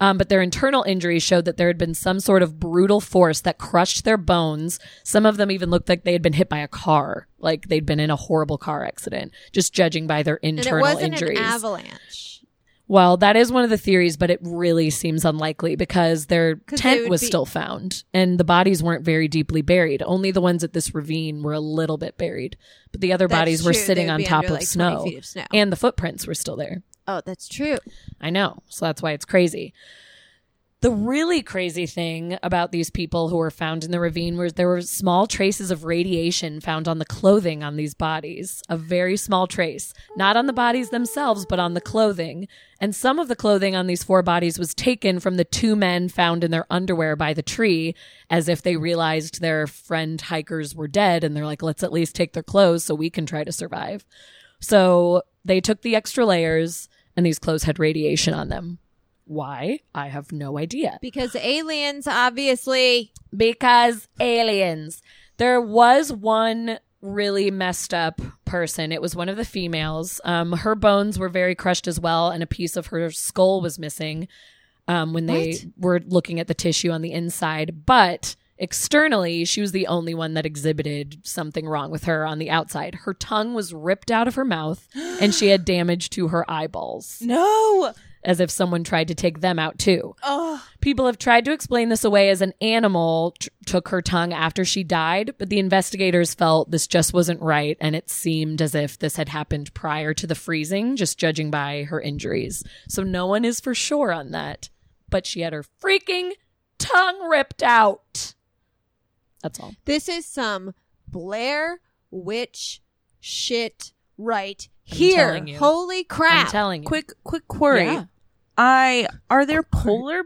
Um, but their internal injuries showed that there had been some sort of brutal force that crushed their bones. Some of them even looked like they had been hit by a car, like they'd been in a horrible car accident, just judging by their internal And it wasn't injuries. an avalanche. Well, that is one of the theories, but it really seems unlikely because their tent was be- still found and the bodies weren't very deeply buried. Only the ones at this ravine were a little bit buried, but the other That's bodies were sitting on top under, of like, snow, of snow. and the footprints were still there. Oh, that's true. I know. So that's why it's crazy. The really crazy thing about these people who were found in the ravine was there were small traces of radiation found on the clothing on these bodies. A very small trace. Not on the bodies themselves, but on the clothing. And some of the clothing on these four bodies was taken from the two men found in their underwear by the tree, as if they realized their friend hikers were dead and they're like, let's at least take their clothes so we can try to survive. So they took the extra layers, and these clothes had radiation on them. Why? I have no idea. Because aliens, obviously. Because aliens. There was one really messed up person. It was one of the females. Um, her bones were very crushed as well, and a piece of her skull was missing um, when they What? were looking at the tissue on the inside. But externally, she was the only one that exhibited something wrong with her on the outside. Her tongue was ripped out of her mouth, and she had damage to her eyeballs, No. As if someone tried to take them out too. Oh. People have tried to explain this away as an animal t- took her tongue after she died, but the investigators felt this just wasn't right, and it seemed as if this had happened prior to the freezing, just judging by her injuries. So no one is for sure on that. But she had her freaking tongue ripped out. That's all. This is some Blair Witch shit right I'm here. Holy crap. I'm telling you. Quick, quick query. Yeah. I are there polar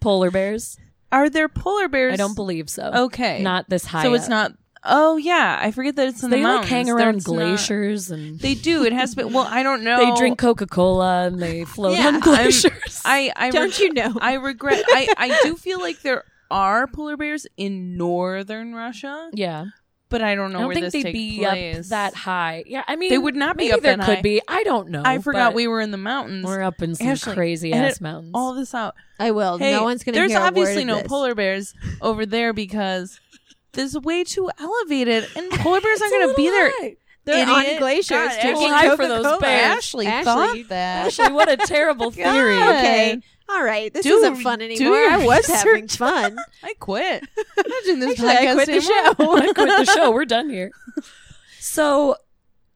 Polar bears? are there polar bears? I don't believe so. Okay. Not this high. So it's not. Oh yeah, I forget that it's in They the mountains. hang They're- around it's not- glaciers and They do. It has to be. Well, I don't know. they drink Coca Cola and they float Yeah. on glaciers. I I Don't you know? I regret. I I do feel like there are polar bears in northern Russia, yeah. But I don't know I don't where think this they'd takes be place. up that high. Yeah, I mean, They would not be maybe up there that could high. be. I don't know. I forgot we were in the mountains. we're up in some Ashley, crazy edit ass mountains. all this out. I will. Hey, no one's going to there's hear a word obviously no this. polar bears over there because this is way too elevated, and polar bears aren't going to be little there. high. They're Idiot. on glaciers God, drinking Ashley, high for those bears. Ashley, Ashley, thought that. Ashley, what a terrible theory. Okay. All right. This Do- isn't fun anymore. I was having fun. I quit. Imagine this Actually, I podcast quit the anymore. show. I quit the show. We're done here. So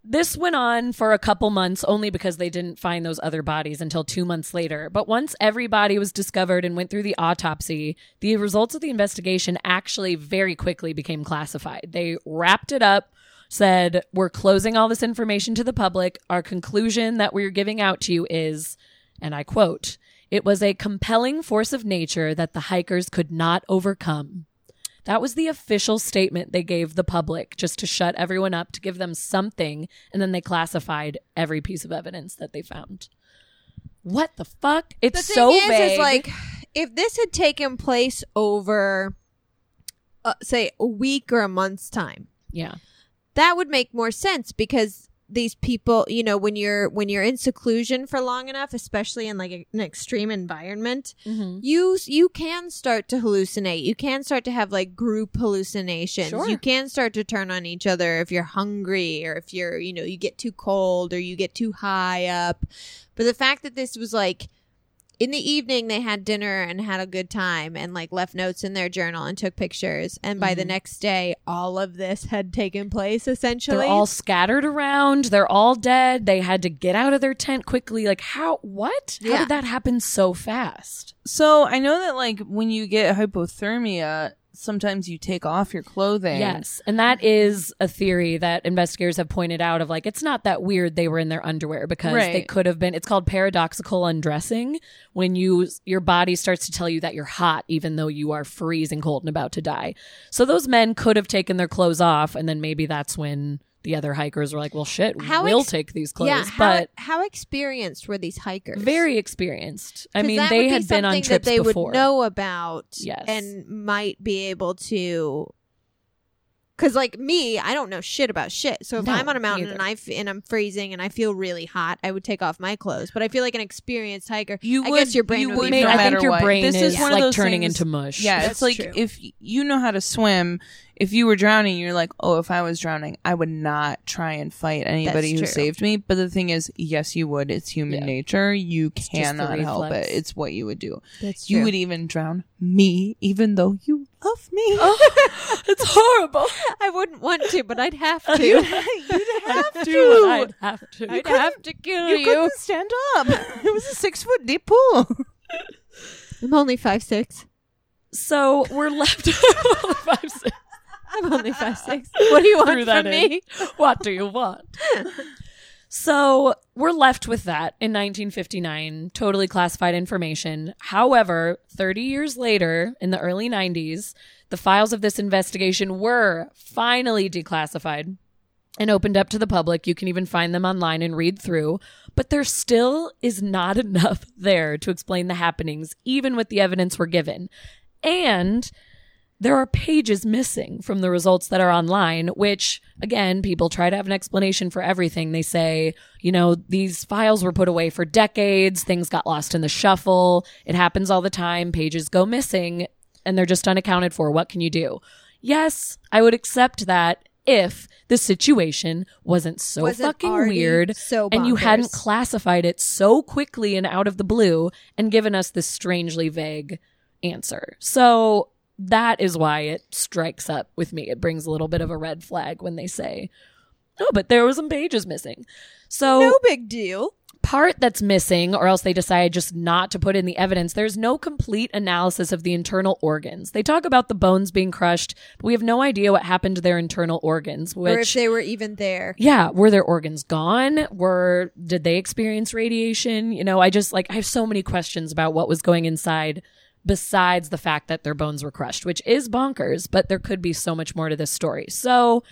this went on for a couple months only because they didn't find those other bodies until two months later. But once every body was discovered and went through the autopsy, the results of the investigation actually very quickly became classified. They wrapped it up, said, We're closing all this information to the public. Our conclusion that we're giving out to you is, and I quote, it was a compelling force of nature that the hikers could not overcome. That was the official statement they gave the public just to shut everyone up, to give them something, and then they classified every piece of evidence that they found. What the fuck? It's The so is, vague. is like if this had taken place over, uh, say, a week or a month's time, yeah, that would make more sense because these people, you know, when you're when you're in seclusion for long enough, especially in like a- an extreme environment, mm-hmm. you you can start to hallucinate. You can start to have like group hallucinations. Sure. You can start to turn on each other if you're hungry or if you're, you know, you get too cold or you get too high up. But the fact that this was like in the evening they had dinner and had a good time and like left notes in their journal and took pictures and by the Mhm. next day all of this had taken place essentially. they're all scattered around. They're all dead. They had to get out of their tent quickly. Like how? What? How Yeah. did that happen so fast? So I know that like when you get hypothermia, sometimes you take off your clothing. Yes. And that is a theory that investigators have pointed out of like, it's not that weird they were in their underwear because they could have been, it's called paradoxical undressing when you, your body starts to tell you that you're hot even though you are freezing cold and about to die. So those men could have taken their clothes off and then maybe that's when the other hikers were like, well, shit, How we'll ex- take these clothes. yeah, how, but how experienced were these hikers? very experienced. I mean, they would be had been on something trips that they before. would know about, Yes. and might be able to. Because like me, I don't know shit about shit. So if No, I'm on a mountain neither. and I f- and I'm freezing and I feel really hot, I would take off my clothes. But I feel like an experienced hiker, You I would, guess your brain you would, would be no I think your what. brain this is, is one like, of those turning things- into mush. Yeah, That's it's like true. if you know how to swim, if you were drowning, you're like, oh, if I was drowning, I would not try and fight anybody who true. saved me. But the thing is, yes, you would. It's human Yeah. nature. You the cannot help it. It's what you would do. That's You would even drown me, even though you love me. Oh, it's horrible. I wouldn't want to, but I'd have to. You'd have have to. to. I'd have to. I'd have to kill You you. couldn't stand up. It was a six foot deep pool. I'm only five six. So we're left five six. I'm only five six. What do you want from in. me? What do you want? so we're left with that in 1959, totally classified information. However, 30 years later, in the early 90s, the files of this investigation were finally declassified and opened up to the public. You can even find them online and read through. But there still is not enough there to explain the happenings, even with the evidence we're given. And there are pages missing from the results that are online, which again, people try to have an explanation for everything. They say, you know, these files were put away for decades. Things got lost in the shuffle. It happens all the time. Pages go missing and they're just unaccounted for. What can you do? Yes, I would accept that if the situation wasn't so Wasn't fucking weird so and you hadn't classified it so quickly and out of the blue and given us this strangely vague answer. So that is why it strikes up with me. It brings a little bit of a red flag when they say, "Oh, but there were some pages missing." So No big deal. part that's missing, or else they decide just not to put in the evidence, there's no complete analysis of the internal organs. They talk about the bones being crushed, but we have no idea what happened to their internal organs, which or if they were even there. yeah, were their organs gone? Were did they experience radiation? You know, I just like I have so many questions about what was going inside besides the fact that their bones were crushed, which is bonkers, but there could be so much more to this story. So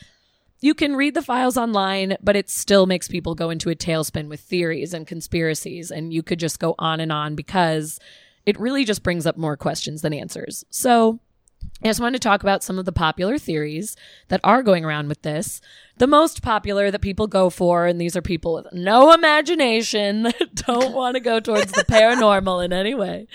you can read the files online, but it still makes people go into a tailspin with theories and conspiracies, and you could just go on and on because it really just brings up more questions than answers. So I just wanted to talk about some of the popular theories that are going around with this. The most popular that people go for, and these are people with no imagination that don't want to go towards the paranormal in any way,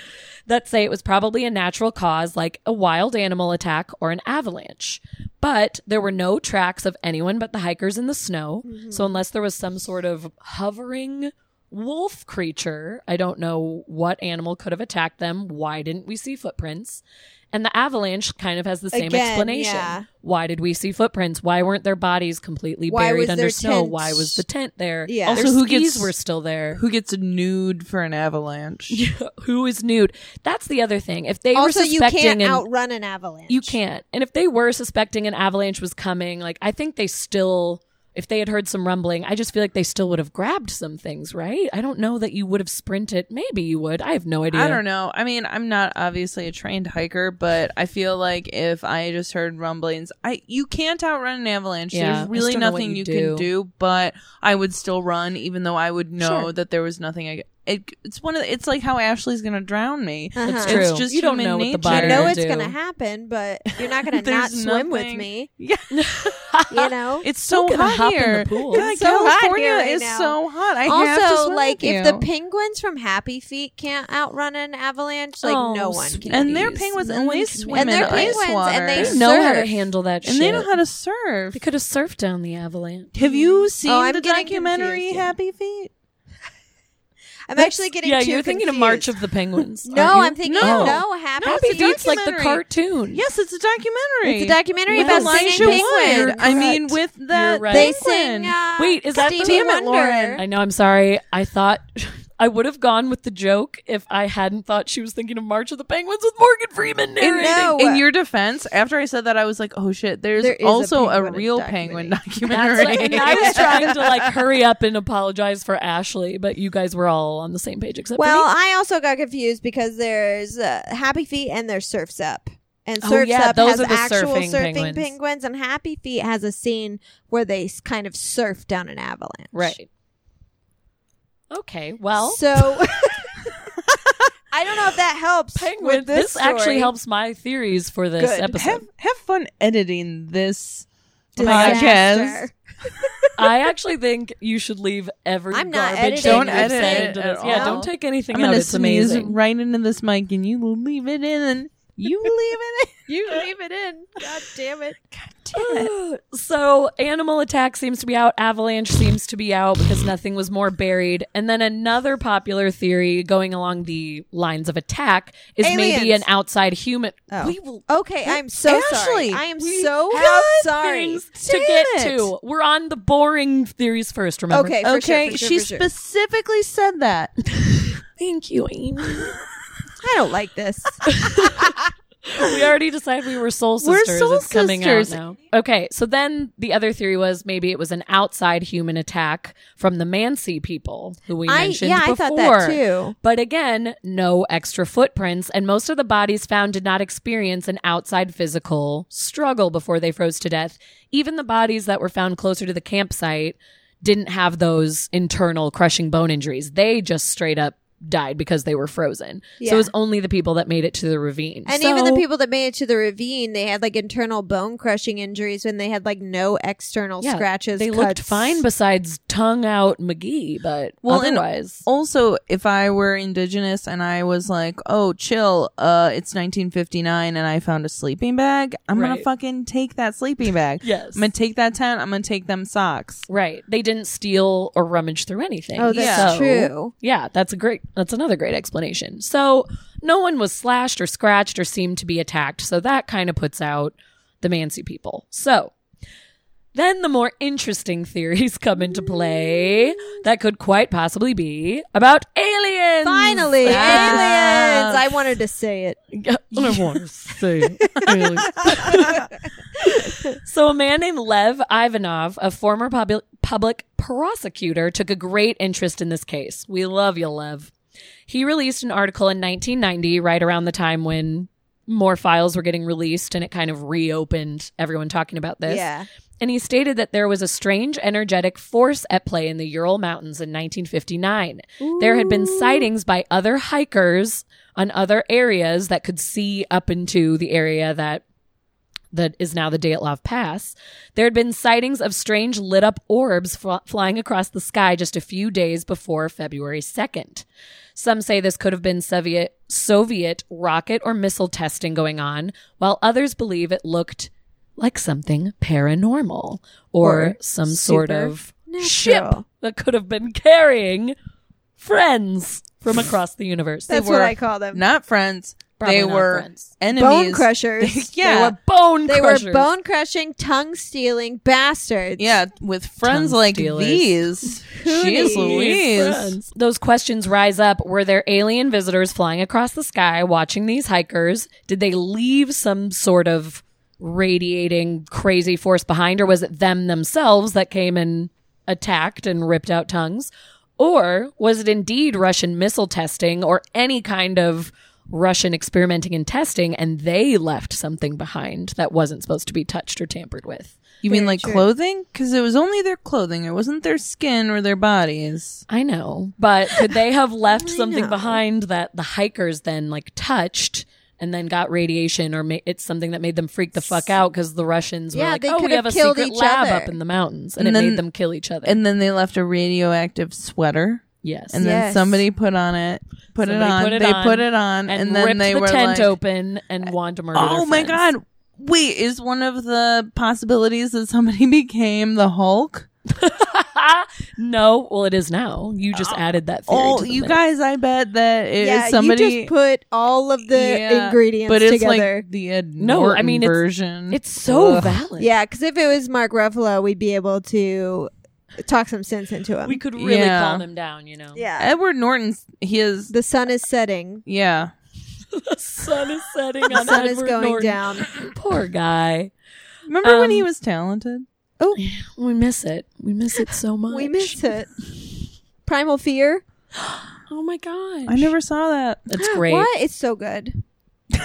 that say it was probably a natural cause like a wild animal attack or an avalanche. But there were no tracks of anyone but the hikers in the snow. Mm-hmm. So unless there was some sort of hovering wolf creature. I don't know what animal could have attacked them. Why didn't we see footprints? And the avalanche kind of has the same Again, explanation. yeah. Why did we see footprints? Why weren't their bodies completely Why buried under their snow? tent- Why was the tent there? Yeah. Their Also, who skis gets- were still there. Who gets nude for an avalanche? Who is nude? That's the other thing. If they Also, were you suspecting can't an, outrun an avalanche. you can't. And if they were suspecting an avalanche was coming, like I think they still if they had heard some rumbling, I just feel like they still would have grabbed some things, right? I don't know that you would have sprinted. Maybe you would. I have no idea. I don't know. I mean, I'm not obviously a trained hiker, but I feel like if I just heard rumblings, I you can't outrun an avalanche. Yeah, There's really still know what nothing you you, do. can do, but I would still run, even though I would know Sure. that there was nothing. I it, it's one of the, it's like how Ashley's gonna drown me. Uh-huh. It's It's true. It's just you don't human know what the nature. body I know it's do. gonna happen, but you're not gonna not There's swim with me. Yeah, You know. it's so hot hop in here. the pool. God, It's so hot California here right is now. so hot. I have to also, swim like with if the penguins from Happy Feet can't outrun an avalanche, like Oh, no one can. and they're penguins, No and one they swim And in they're ice penguins, water. and they They know how to handle that shit. and they know how to surf. They could have surfed down the avalanche. Have you seen the documentary. Happy Feet? I'm actually getting yeah, you're thinking of March of the Penguins. No. I'm thinking No. of no Happy No, Happy it's Feet's like the cartoon. Yes, it's a documentary. It's a documentary With about Elijah singing Wood. penguins. I mean, with the right. They penguin. sing. Uh, Wait, is that the- Stevie Damn it. Lauren. I know. I'm sorry. I thought I would have gone with the joke if I hadn't thought she was thinking of March of the Penguins with Morgan Freeman narrating. No. In your defense, after I said that, I was like, "Oh shit!" There's There is a also a, penguin real documentary. penguin That's documentary. what- and I was trying to like hurry up and apologize for Ashley, but you guys were all on the same page except Well, for me. I also got confused because there's uh, Happy Feet and there's Surfs Up. And Oh, Surfs yeah, Up those has are the actual surfing surfing, penguins. penguins. and Happy Feet has a scene where they kind of surf down an avalanche. Right. Okay. Well, So I don't know if that helps. Penguin. with this, actually story. helps my theories for this Good. episode. have have fun editing this podcast. I actually think you should leave every I'm not garbage editing Don't you've edit it into at this. Yeah, don't take anything I'm out. gonna It's sneeze amazing. right into this mic, and you will leave it in, and you leave it in. You leave it in. God damn it. so animal attack seems to be out avalanche seems to be out because nothing was more buried and then another popular theory going along the lines of attack is maybe an outside human Oh. we will Okay, I'm so sorry. I am we so have sorry. to get it. to we're on the boring theories first remember Okay, for sure, okay, for sure, she for sure. specifically said that. thank you amy I don't like this. we already decided we were soul We're sisters. soul it's coming sisters. out now. Okay, so then the other theory was maybe it was an outside human attack from the Mansi people who we I mentioned yeah, I thought that too. But again, no extra footprints, and most of the bodies found did not experience an outside physical struggle before they froze to death. Even the bodies that were found closer to the campsite didn't have those internal crushing bone injuries. They just straight up died because they were frozen. So Yeah. it was only the people that made it to the ravine. And even the people that made it to the ravine, they had like internal bone crushing injuries when they had like no external Yeah, scratches. They looked fine besides tongue out McGee, but Well, otherwise, Also, if I were indigenous and I was like, "Oh, chill, uh, it's 1959 and I found a sleeping bag," I'm gonna fucking take that sleeping bag. yes, I'm gonna take that tent. I'm gonna take them socks. right. They didn't steal or rummage through anything. Oh, that's So, true. Yeah, that's a great. That's another great explanation. So no one was slashed or scratched or seemed to be attacked. So that kind of puts out the Mansi people. So. Then the more interesting theories come into play that could quite possibly be about aliens. Finally, Ah. aliens! I wanted to say it. I want to say aliens. so a man named Lev Ivanov, a former pub- public prosecutor, took a great interest in this case. We love you, Lev. He released an article in 1990, right around the time when more files were getting released and it kind of reopened everyone talking about this. Yeah. And he stated that there was a strange energetic force at play in the Ural Mountains in 1959. There had been sightings by other hikers on other areas that could see up into the area that that is now the Dyatlov Pass. There had been sightings of strange lit up orbs fl- flying across the sky just a few days before February 2nd. Some say this could have been Soviet Soviet rocket or missile testing going on, while others believe it looked like something paranormal or, Or some sort of ship that could have been carrying friends from across the universe. That's were what I call them. Not friends. Probably they were friends. enemies. Bone crushers. yeah. They were bone They crushers. were bone crushing, tongue stealing bastards. Yeah, with friends Tongue like stealers. these. Jeez Louise. friends. Those questions rise up. Were there alien visitors flying across the sky watching these hikers? Did they leave some sort of radiating crazy force behind, or was it them themselves that came and attacked and ripped out tongues? Or was it indeed Russian missile testing or any kind of Russian experimenting and testing and they left something behind that wasn't supposed to be touched or tampered with? You mean like true. clothing? Because it was only their clothing. It wasn't their skin or their bodies. I know, but could they have left something know. behind that the hikers then like touched and then got radiation, or ma- it's something that made them freak the fuck out because the Russians were Yeah, like, they "Oh, could we have have a killed secret each lab other. up in the mountains," and, And it then- made them kill each other. And then they left a radioactive sweater. Yes, And then Yes. somebody put on it, put Somebody it on. put it they on put it on, and, and, then ripped they the were tent like, open and oh wanted to murder. "Oh their my friends. god! Wait, is one of the possibilities that somebody became the Hulk? no, well, it is now. You just oh. added that theory. Oh, to the you mix. guys! I bet that it is yeah, somebody. you just put all of the Yeah, ingredients but it's together. like the Ed No, I Norton mean, it's- version. It's so Ugh. valid. yeah, because if it was Mark Ruffalo, we'd be able to talk some sense into him. We could really Yeah. calm him down, you know. yeah. Edward Norton's he is The sun is setting. yeah. the sun is setting The on sun is Edward going Norton. down. Poor guy. Remember when he Um, was talented? Oh, We miss it. We miss it so much. We miss it. Primal Fear. Oh my gosh. I never saw that. It's great. What? It's so good.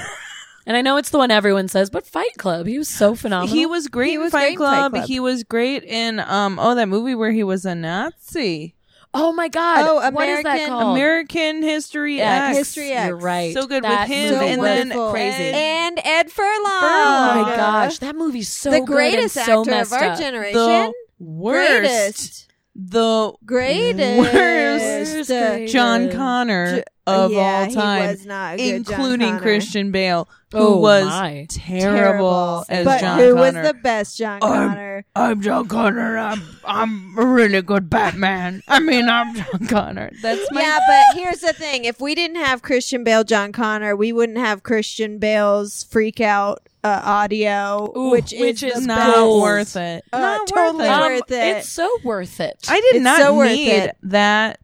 And I know it's the one everyone says, but Fight Club, he was so phenomenal. He was great He in was Fight great in Fight Club. Club. He was great in um oh that movie where he was a Nazi. Oh my god. Oh, what is that American- called? American History Yeah, X. History X. You're right. So good That with him So movie and was then wonderful. crazy. And Ed Furlong. oh my Furlong. gosh, that movie's so the good greatest and so actor messed of our up. generation. the worst. Greatest. The Greatest. Worst, greatest. John Connor J- of yeah, all time, He was not a including Connor. Christian Bale, who Oh, was my. terrible, as but John who Connor. was the best John I'm- Connor? I'm John Connor. I'm I'm a really good Batman. I mean, I'm John Connor. That's my Yeah, but here's the thing: if we didn't have Christian Bale, John Connor, we wouldn't have Christian Bale's freak out uh, audio, Ooh, which, which is, is not Bills. worth it. Uh, not totally worth it. worth it. Um, It's so worth it. I did It's not so worth need it. that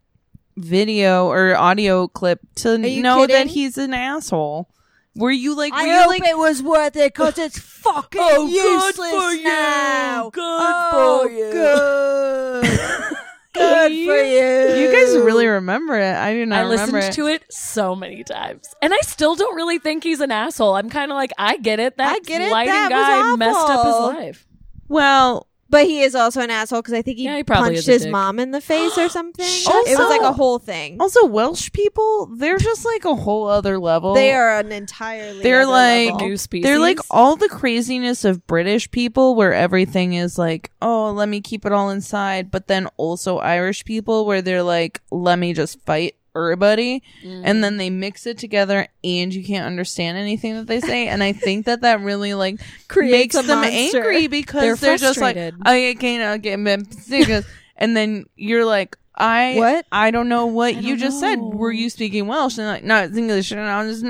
video or audio clip to know that he's an asshole. Were you like? Were I you hope like? it was worth it because it's fucking Oh, good useless for you. now. Good oh, for you. Good. good You- for you. You guys really remember it. I do not I listened it. to it so many times, and I still don't really think he's an asshole. I'm kind of like, I get it. That I get it. lighting That guy messed up his life. Well, But he is also an asshole because I think he, Yeah, he probably punched is a his dick. mom in the face or something. Shut it was like a whole thing. also Welsh people, they're just like a whole other level. They are an entirely. They're other like- level. New species. They're like all the craziness of British people where everything is like, oh, let me keep it all inside. But then also Irish people where they're like, let me just fight everybody. Mm. And then they mix it together and you can't understand anything that they say. And I think that that really like Creates makes them monster. angry because They're they're, just like. I can't get me sick." And then you're like, I What? I don't know what you don't just said. Were you speaking Welsh? And like, no, it's English. And I was just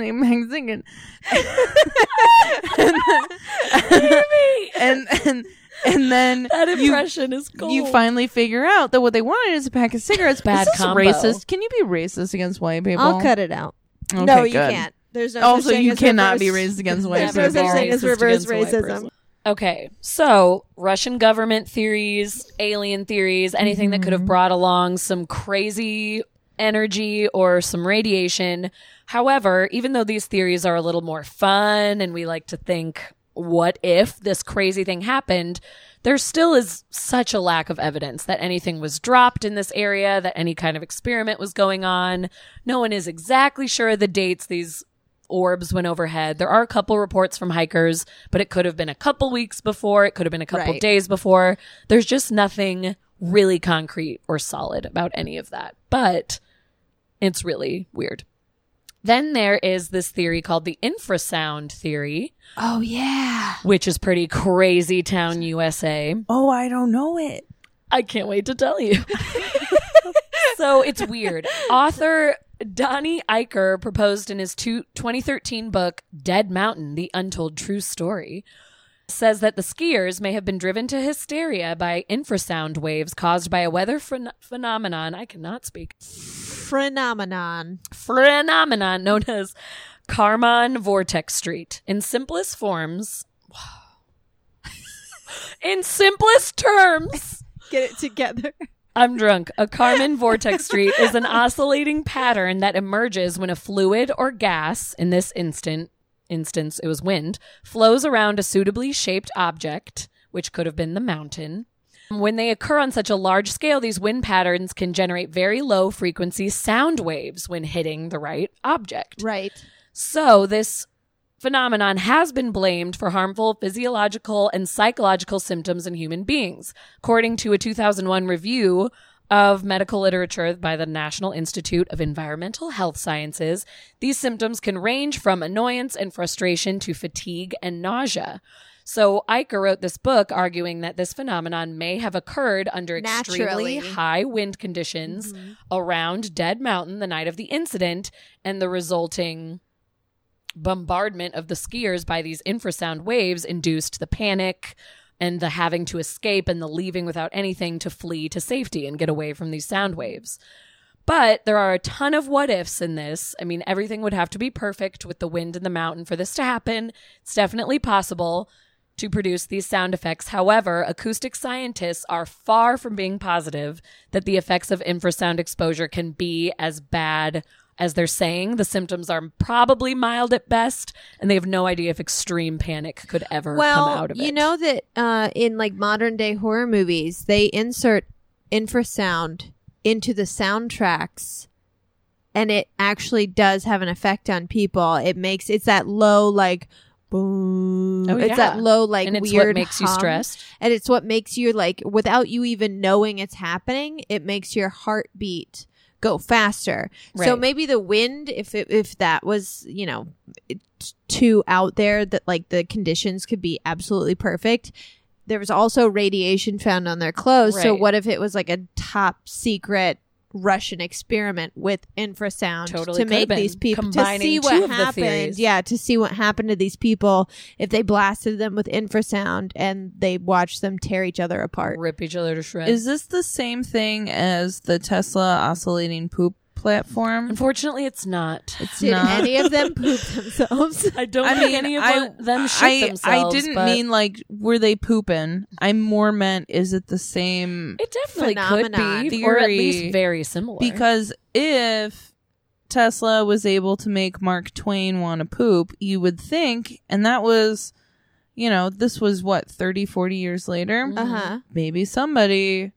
singing. and and and then that you impression is cool. you finally figure out that what they wanted is a pack of cigarettes. Bad this is combo. racist. Can you be racist against white people? I'll cut it out. Okay, no, you good. can't. There's no Also, you as cannot be reverse- racist against white There's people. no such thing as reverse against a white racism. Okay, so Russian government theories, alien theories, anything that could have mm-hmm. brought along some crazy energy or some radiation. However, even though these theories are a little more fun and we like to think, what if this crazy thing happened? There still is such a lack of evidence that anything was dropped in this area, that any kind of experiment was going on. No one is exactly sure of the dates these orbs went overhead. There are a couple reports from hikers, but it could have been a couple weeks before. It could have been a couple Right. days before. There's just nothing really concrete or solid about any of that. But it's really weird. Then there is this theory called the infrasound theory, Oh yeah. which is pretty crazy town USA. Oh, I don't know it. I can't wait to tell you. so it's weird. Author Donnie Eichar proposed in his two, 2013 book, Dead Mountain The Untold True Story, says that the skiers may have been driven to hysteria by infrasound waves caused by a weather phen- phenomenon. I cannot speak. Phenomenon. Phenomenon known as Karman Vortex Street. In simplest forms, in simplest terms, Get it together. I'm drunk. A Karman vortex street is an oscillating pattern that emerges when a fluid or gas, in this instant instance it was wind, flows around a suitably shaped object, which could have been the mountain. When they occur on such a large scale, these wind patterns can generate very low frequency sound waves when hitting the right object. Right. So, this phenomenon has been blamed for harmful physiological and psychological symptoms in human beings. According to a 2001 review of medical literature by the National Institute of Environmental Health Sciences, these symptoms can range from annoyance and frustration to fatigue and nausea. So Eichar wrote this book arguing that this phenomenon may have occurred under extremely Naturally. high wind conditions mm-hmm. around Dead Mountain the night of the incident and the resulting bombardment of the skiers by these infrasound waves induced the panic, and the having to escape and the leaving without anything to flee to safety and get away from these sound waves. But there are a ton of what ifs in this. I mean, everything would have to be perfect with the wind and the mountain for this to happen. It's definitely possible to produce these sound effects. However, acoustic scientists are far from being positive that the effects of infrasound exposure can be as bad as they're saying. The symptoms are probably mild at best, and they have no idea if extreme panic could ever well, come out of it. Well, you know that uh, in like modern day horror movies, they insert infrasound into the soundtracks, and it actually does have an effect on people. It makes it's that low like boom. Oh, it's that low like and it's weird what makes you hum. stressed. and it's what makes you like without you even knowing it's happening it makes your heartbeat go faster. So maybe the wind if it, if that was you know too out there that like the conditions could be absolutely perfect. There was also radiation found on their clothes. So what if it was like a top secret Russian experiment with infrasound Totally to make these people to see what of the happened. Yeah, to see what happened to these people if they blasted them with infrasound and they watched them tear each other apart. Rip each other to shreds. Is this the same thing as the Tesla oscillating poop platform? Unfortunately, it's not. It's Did not. any of them poop themselves? I don't I think mean, any of I, them shit I, themselves. I didn't but mean like were they pooping. I more meant is it the same? it definitely phenomenon. could be, or at Theory. least very similar. Because if Tesla was able to make Mark Twain want to poop, you would think, and that was, you know, this was what 30, 40 years later. Uh huh. Maybe somebody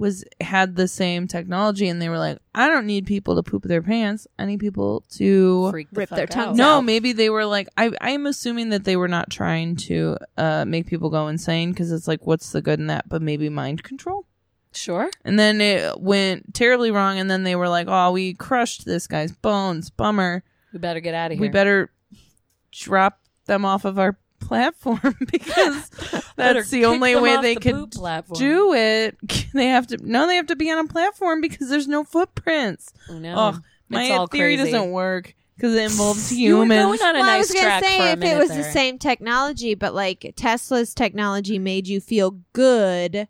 was had the same technology and they were like, I don't need people to poop their pants. I need people to Freak the Rip their fuck tongues out. no, out. maybe they were like I I'm assuming that they were not trying to uh make people go insane because it's like what's the good in that but maybe mind control. Sure. And then it went terribly wrong and then they were like, "Oh, we crushed this guy's bones. Bummer. We better get out of here. We better drop them off of our platform because that's the only way they the could platform. do it. They have to no, they have to be on a platform because there's no footprints. I know. Oh, my It's all theory crazy. doesn't work because it involves You were humans. going on a Well, I was gonna say if it was there. the same technology, but like Tesla's technology made you feel good,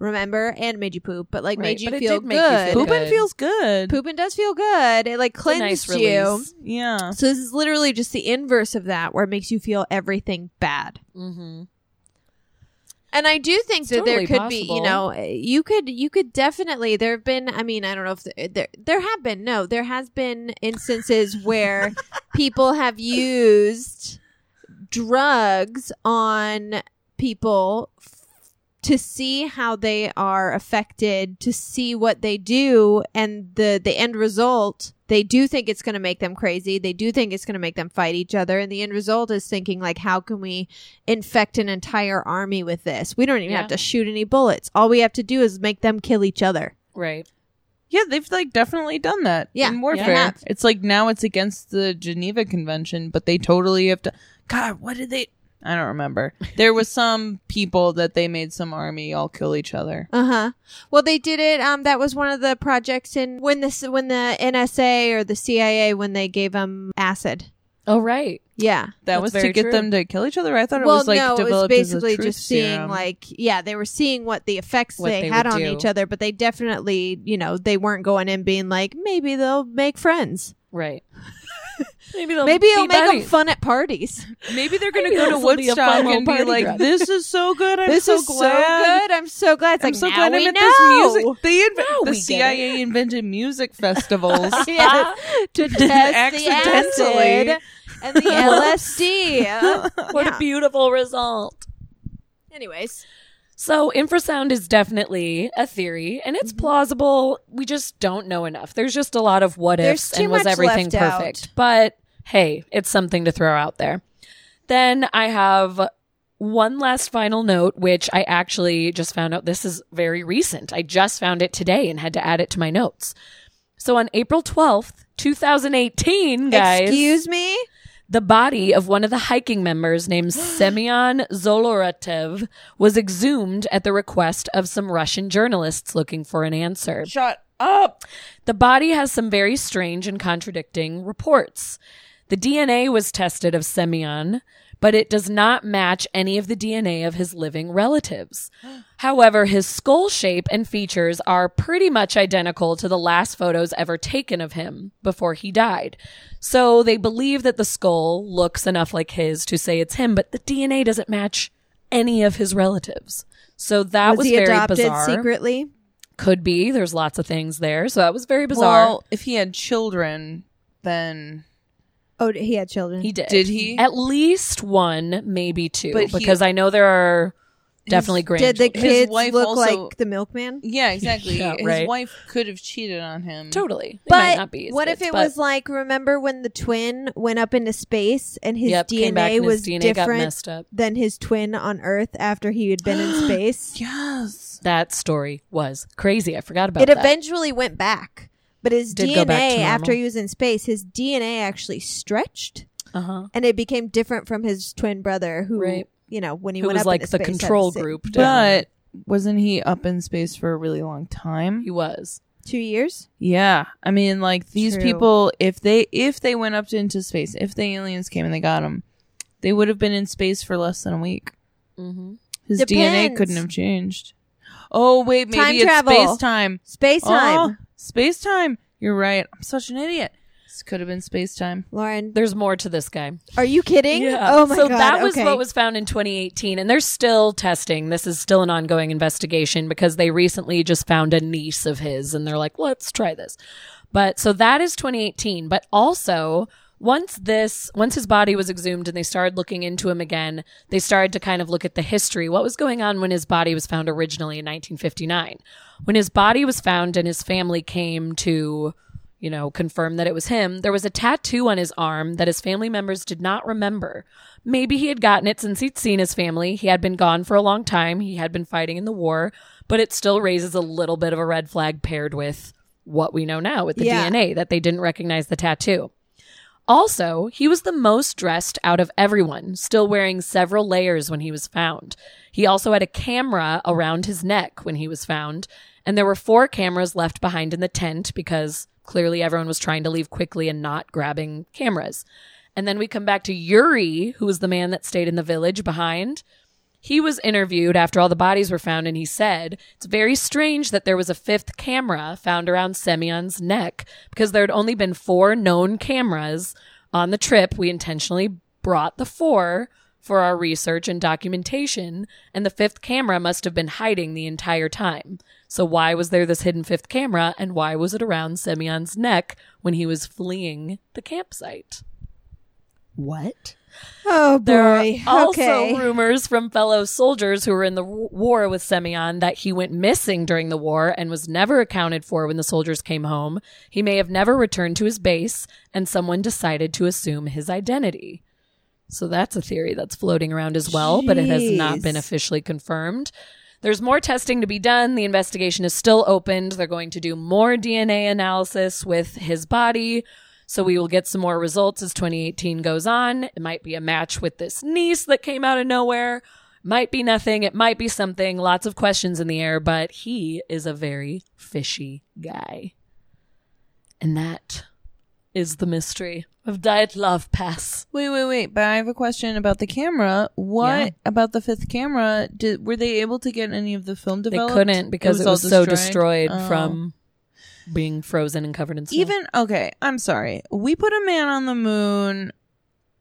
remember, and made you poop, but like Right, made you but it feel did make you good. feel Pooping good. feels good. Pooping does feel good. It like It's a nice cleansed you. release. Yeah. So this is literally just the inverse of that, where it makes you feel everything bad. Mm-hmm. And I do think It's that there totally could be, you possible. know, you could, you could definitely. There have been. I mean, I don't know if there, there, there have been. No, there has been instances where people have used drugs on people f- to see how they are affected, to see what they do, and the the end result. They do think it's going to make them crazy. They do think it's going to make them fight each other. And the end result is thinking like, how can we infect an entire army with this? We don't even Yeah. have to shoot any bullets. All we have to do is make them kill each other. Right. Yeah, they've like definitely done that Yeah, in warfare. have. It's like now it's against the Geneva Convention, but they totally have to. God, what did they? I don't remember. There was some people that they made some army all kill each other. Uh huh. Well, they did it. Um, that was one of the projects in when the when the NSA or the CIA when they gave them acid. Oh, right. Yeah. That That's was to get true. them to kill each other. I thought it was like no, it was developed as a basically just seeing serum. like yeah, they were seeing what the effects What they, they had on do. each other, but they definitely, you know, they weren't going in being like maybe they'll make friends, Right. Maybe they'll maybe it'll make them buddies. fun at parties. maybe they're gonna Maybe go to this will be a Woodstock fun little and be party like, drug. "This is so good. I'm this so is glad. so good. I'm so glad. It's I'm like so now glad I we met know. this music. They inv- Now the get CIA invented music festivals. yeah, to test the Accidentally. acid and the LSD. What Yeah. a beautiful result. Anyways, So, infrasound is definitely a theory and Mm-hmm. it's plausible. We just don't know enough. There's just a lot of what There's ifs too and was much everything left out. perfect. But hey, it's something to throw out there. Then I have one last final note, which I actually just found out this is very recent. I just found it today and had to add it to my notes. So on April 12th, 2018, guys. excuse me. The body of one of the hiking members named Semyon Zoloratev was exhumed at the request of some Russian journalists looking for an answer. Shut up. The body has some very strange and contradicting reports. The DNA was tested of Semyon, but it does not match any of the DNA of his living relatives. However, his skull shape and features are pretty much identical to the last photos ever taken of him before he died. So they believe that the skull looks enough like his to say it's him, but the DNA doesn't match any of his relatives. So that was, was he very adopted bizarre. secretly? Could be. There's lots of things there. So that was very bizarre. Well, if he had children, then Oh, he had children. he did. did he? At least one, maybe two, But he- because I know there are definitely Did the grandchildren. His kids wife look also- like the milkman? Yeah, exactly. Yeah, His right. wife could have cheated on him. totally. They might But not be as what good, if it but- was like remember when the twin went up into space and his Yep, came back DNA and his was DNA got different messed up. than his twin on Earth after he had been in space? Yes. that story was crazy. I forgot about It that. eventually went back, but his Did go back to DNA after he was in space, his DNA actually stretched uh-huh. and it became different from his twin brother, who Right. you know when he Who went was up like the space, control same- group. But wasn't he up in space for a really long time? he was. two years. Yeah. I mean, like these True. people, if they if they went up to, into space, if the aliens came and they got him, they would have been in space for less than a week. Mm-hmm. His Depends. DNA couldn't have changed. Oh wait, maybe Time it's travel. space time. Space time, Oh, space time. You're right. I'm such an idiot. This could have been space time. Lauren. There's more to this guy. Are you kidding? Yeah. Oh my god. so god. that was okay. what was found in 2018, and they're still testing. This is still an ongoing investigation because they recently just found a niece of his, and they're like, let's try this. But so that is 2018. But also, once this, once his body was exhumed and they started looking into him again, they started to kind of look at the history. What was going on when his body was found originally in 1959? When his body was found and his family came to you know, confirm that it was him, there was a tattoo on his arm that his family members did not remember. Maybe he had gotten it since he'd seen his family. He had been gone for a long time. He had been fighting in the war, but it still raises a little bit of a red flag paired with what we know now with the Yeah. DNA that they didn't recognize the tattoo. Also, he was the most dressed out of everyone, still wearing several layers when he was found. He also had a camera around his neck when he was found, and there were four cameras left behind in the tent because clearly everyone was trying to leave quickly and not grabbing cameras. And then we come back to Yuri, who was the man that stayed in the village behind. He was interviewed after all the bodies were found, and he said, It's very strange that there was a fifth camera found around Semyon's neck because there had only been four known cameras on the trip. We intentionally brought the four for our research and documentation, and the fifth camera must have been hiding the entire time. So, why was there this hidden fifth camera, and why was it around Semyon's neck when he was fleeing the campsite? What? Oh boy. There are also okay. rumors from fellow soldiers who were in the war with Semyon that he went missing during the war and was never accounted for when the soldiers came home. He may have never returned to his base, and someone decided to assume his identity. So that's a theory that's floating around as well, but it has not been officially confirmed. There's more testing to be done. The investigation is still opened. They're going to do more DNA analysis with his body. So we will get some more results as 2018 goes on. It might be a match with this niece that came out of nowhere. Might be nothing. It might be something. Lots of questions in the air, but he is a very fishy guy. And that is the mystery of Dyatlov Pass. Wait, wait, wait. But I have a question about the camera. What Yeah. about the fifth camera? Did were they able to get any of the film development? They couldn't because it was, all so destroyed Oh. from being frozen and covered in snow. Even okay, I'm sorry. We put a man on the moon.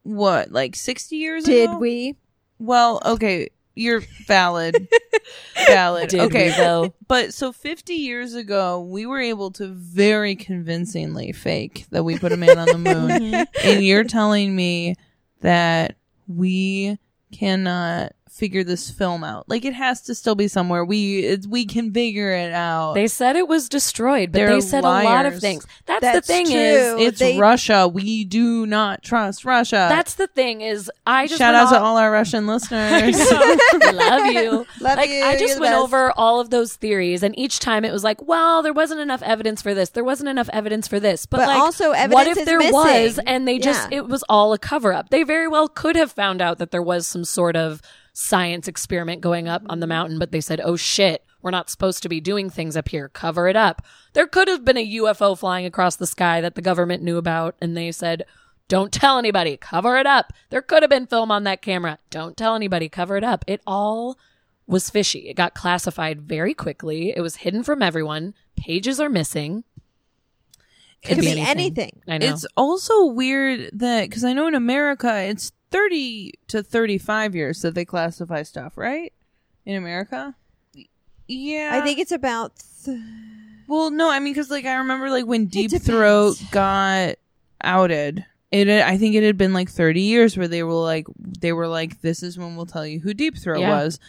What, like sixty years ago? Did ago? we? Well, okay, you're valid. valid. Did okay, we, though? but so 50 years ago, we were able to very convincingly fake that we put a man on the moon. and you're telling me that we cannot figure this film out. Like it has to still be somewhere. We it, we can figure it out. They said it was destroyed, but They're they said a lot of things. That's, That's the thing true. is it's they- Russia. We do not trust Russia. that's the thing is I just Shout went out to all- all our Russian listeners. love you. Love like you. I just went best. over all of those theories, and each time it was like, well, there wasn't enough evidence for this. There wasn't enough evidence for this. But, But like, also what if is there missing. was, and they just Yeah. it was all a cover up. They very well could have found out that there was some sort of science experiment going up on the mountain, but they said, oh shit. We're not supposed to be doing things up here. Cover it up. There could have been a UFO flying across the sky that the government knew about, and they said, Don't tell anybody. Cover it up. There could have been film on that camera. Don't tell anybody. Cover it up. It all was fishy. It got classified very quickly. It was hidden from everyone. Pages are missing. It could be anything. I know. It's also weird that because I know in America it's thirty to thirty-five years that they classify stuff, right? In America, yeah. I think it's about. Th- Well, no, I mean because like I remember like when Deep. Throat got outed. It, had- I think it had been like 30 years where they were like they were like this is when we'll tell you who Deep Throat Yeah. was.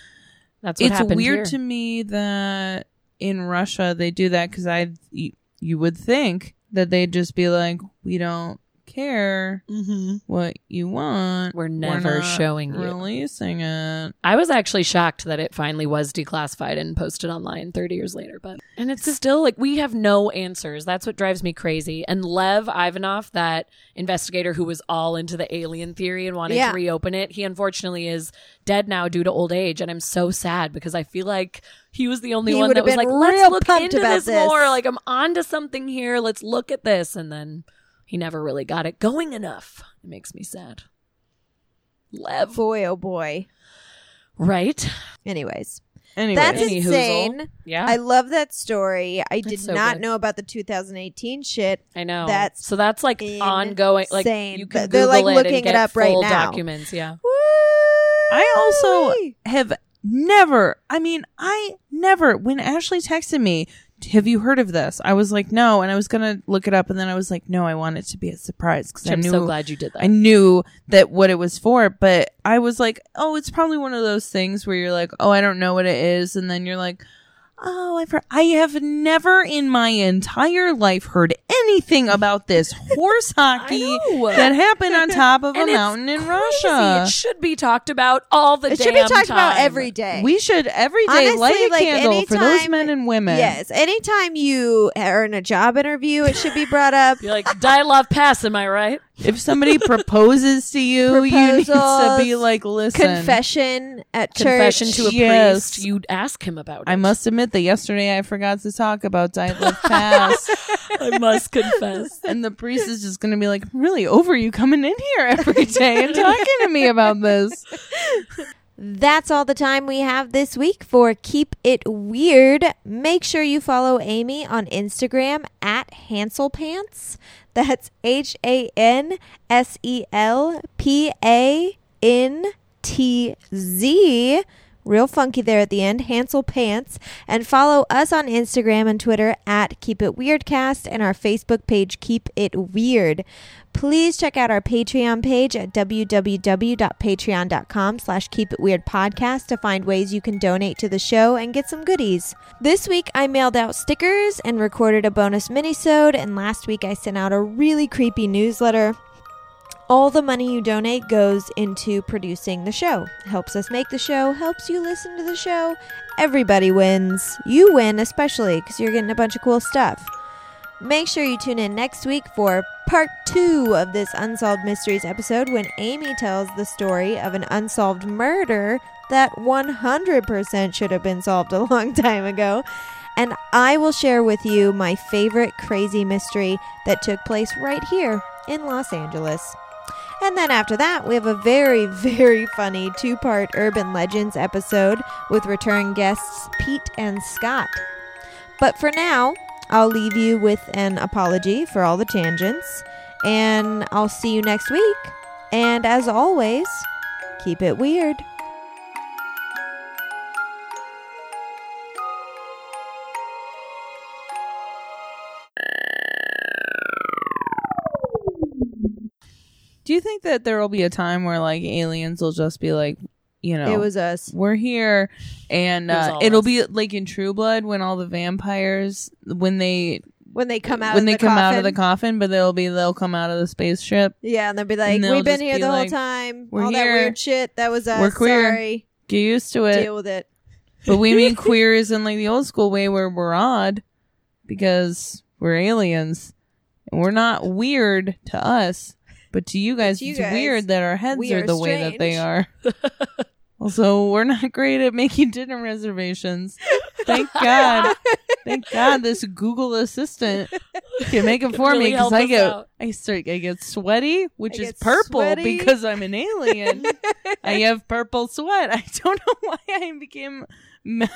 That's what it's happened weird here. to me that in Russia they do that because I you, you would think that they'd just be like we don't care Mm-hmm. what you want. We're never not showing you." releasing it. I was actually shocked that it finally was declassified and posted online 30 years later. But and it's still like we have no answers. That's what drives me crazy. And Lev Ivanov, that investigator who was all into the alien theory and wanted Yeah. to reopen it, he unfortunately is dead now due to old age. And I'm so sad because I feel like he was the only He one that was like, let's look into this, this." more. Like I'm onto something here. Let's look at this. And then he never really got it going enough. It makes me sad. Lev, boy, oh boy. right? Anyways, Anyway, that's Any hoozle. insane. Yeah. I love that story. I did so not good. know about the 2018 shit. I know. That's so that's like ongoing. Like insane. you can Th- they're, Google like, it looking and it up right now. documents. Yeah. I also have never, I mean, I never, when Ashley texted me, have you heard of this? I was like, no. And I was going to look it up. And then I was like, no, I want it to be a surprise because I I'm knew, so glad you did that. I knew that what it was for. But I was like, oh, it's probably one of those things where you're like, oh, I don't know what it is. And then you're like, oh, I've heard, I have never in my entire life heard anything about this horse hockey that happened on top of a And mountain in crazy. Russia. It should be talked about all the time. It damn should be talked about every day. We should every day Honestly, light a like, candle for those men and women. Yes. Anytime you are in a job interview, it should be brought up. You're like, Dyatlov pass, am I right? If somebody proposes to you, you need to Proposals, be like, listen. Confession at Confession church. to a Yes. priest. You'd ask him about it. I must admit that yesterday I forgot to talk about Dyatlov Pass, I must confess. and the priest is just going to be like, "I'm really over you coming in here every day and talking to me about this." That's all the time we have this week for Keep It Weird. Make sure you follow Amy on Instagram at Hanselpants. That's H A N S E L P A N T Z. Real funky there at the end, Hansel Pants. And follow us on Instagram and Twitter at Keep It Weirdcast and our Facebook page, Keep It Weird. Please check out our Patreon page at www.patreon.com slash Keep It Weird Podcast to find ways you can donate to the show and get some goodies. This week I mailed out stickers and recorded a bonus minisode, and last week I sent out a really creepy newsletter. All the money you donate goes into producing the show. Helps us make the show, helps you listen to the show. Everybody wins. You win, especially because you're getting a bunch of cool stuff. Make sure you tune in next week for part two of this Unsolved Mysteries episode when Amy tells the story of an unsolved murder that 100% should have been solved a long time ago. And I will share with you my favorite crazy mystery that took place right here in Los Angeles. And then after that, we have a very, very funny two part Urban Legends episode with return guests Pete and Scott. But for now, I'll leave you with an apology for all the tangents, and I'll see you next week. And as always, keep it weird. Do you think that there will be a time where like aliens will just be like, you know, It was us. we're here, and It was uh, all it'll us. be like in True Blood when all the vampires when they When they come out when of they the come out of coffin. the coffin, but they'll be they'll come out of the spaceship. Yeah, and they'll be like, they'll We've been here be the whole like, time. "We're All that here. weird shit. That was us. We're queer. Sorry. Get used to it. Deal with it. But we mean queer is in like the old school way where we're odd because we're aliens and we're not weird to us, but to you guys, to you it's guys, weird that our heads we are are the way that they are. also, we're not great at making dinner reservations. Thank God. Thank God this Google Assistant can make it for really me because I get out. I start I get sweaty, which I is purple sweaty. because I'm an alien. I have purple sweat. I don't know why I became Mel,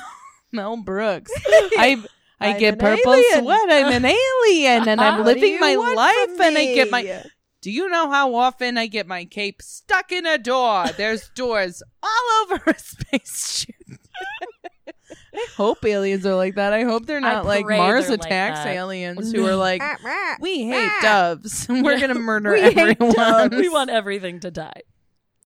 Mel Brooks. I I I'm get purple alien. sweat. I'm an alien, and I'm living my life, and I get my. Do you know how often I get my cape stuck in a door? There's doors all over a spaceship. I hope aliens are like that. I hope they're not like Mars they're like attacks aliens who are like, we hate Ah. doves. We're gonna murder We hate everyone. doves. we want everything to die.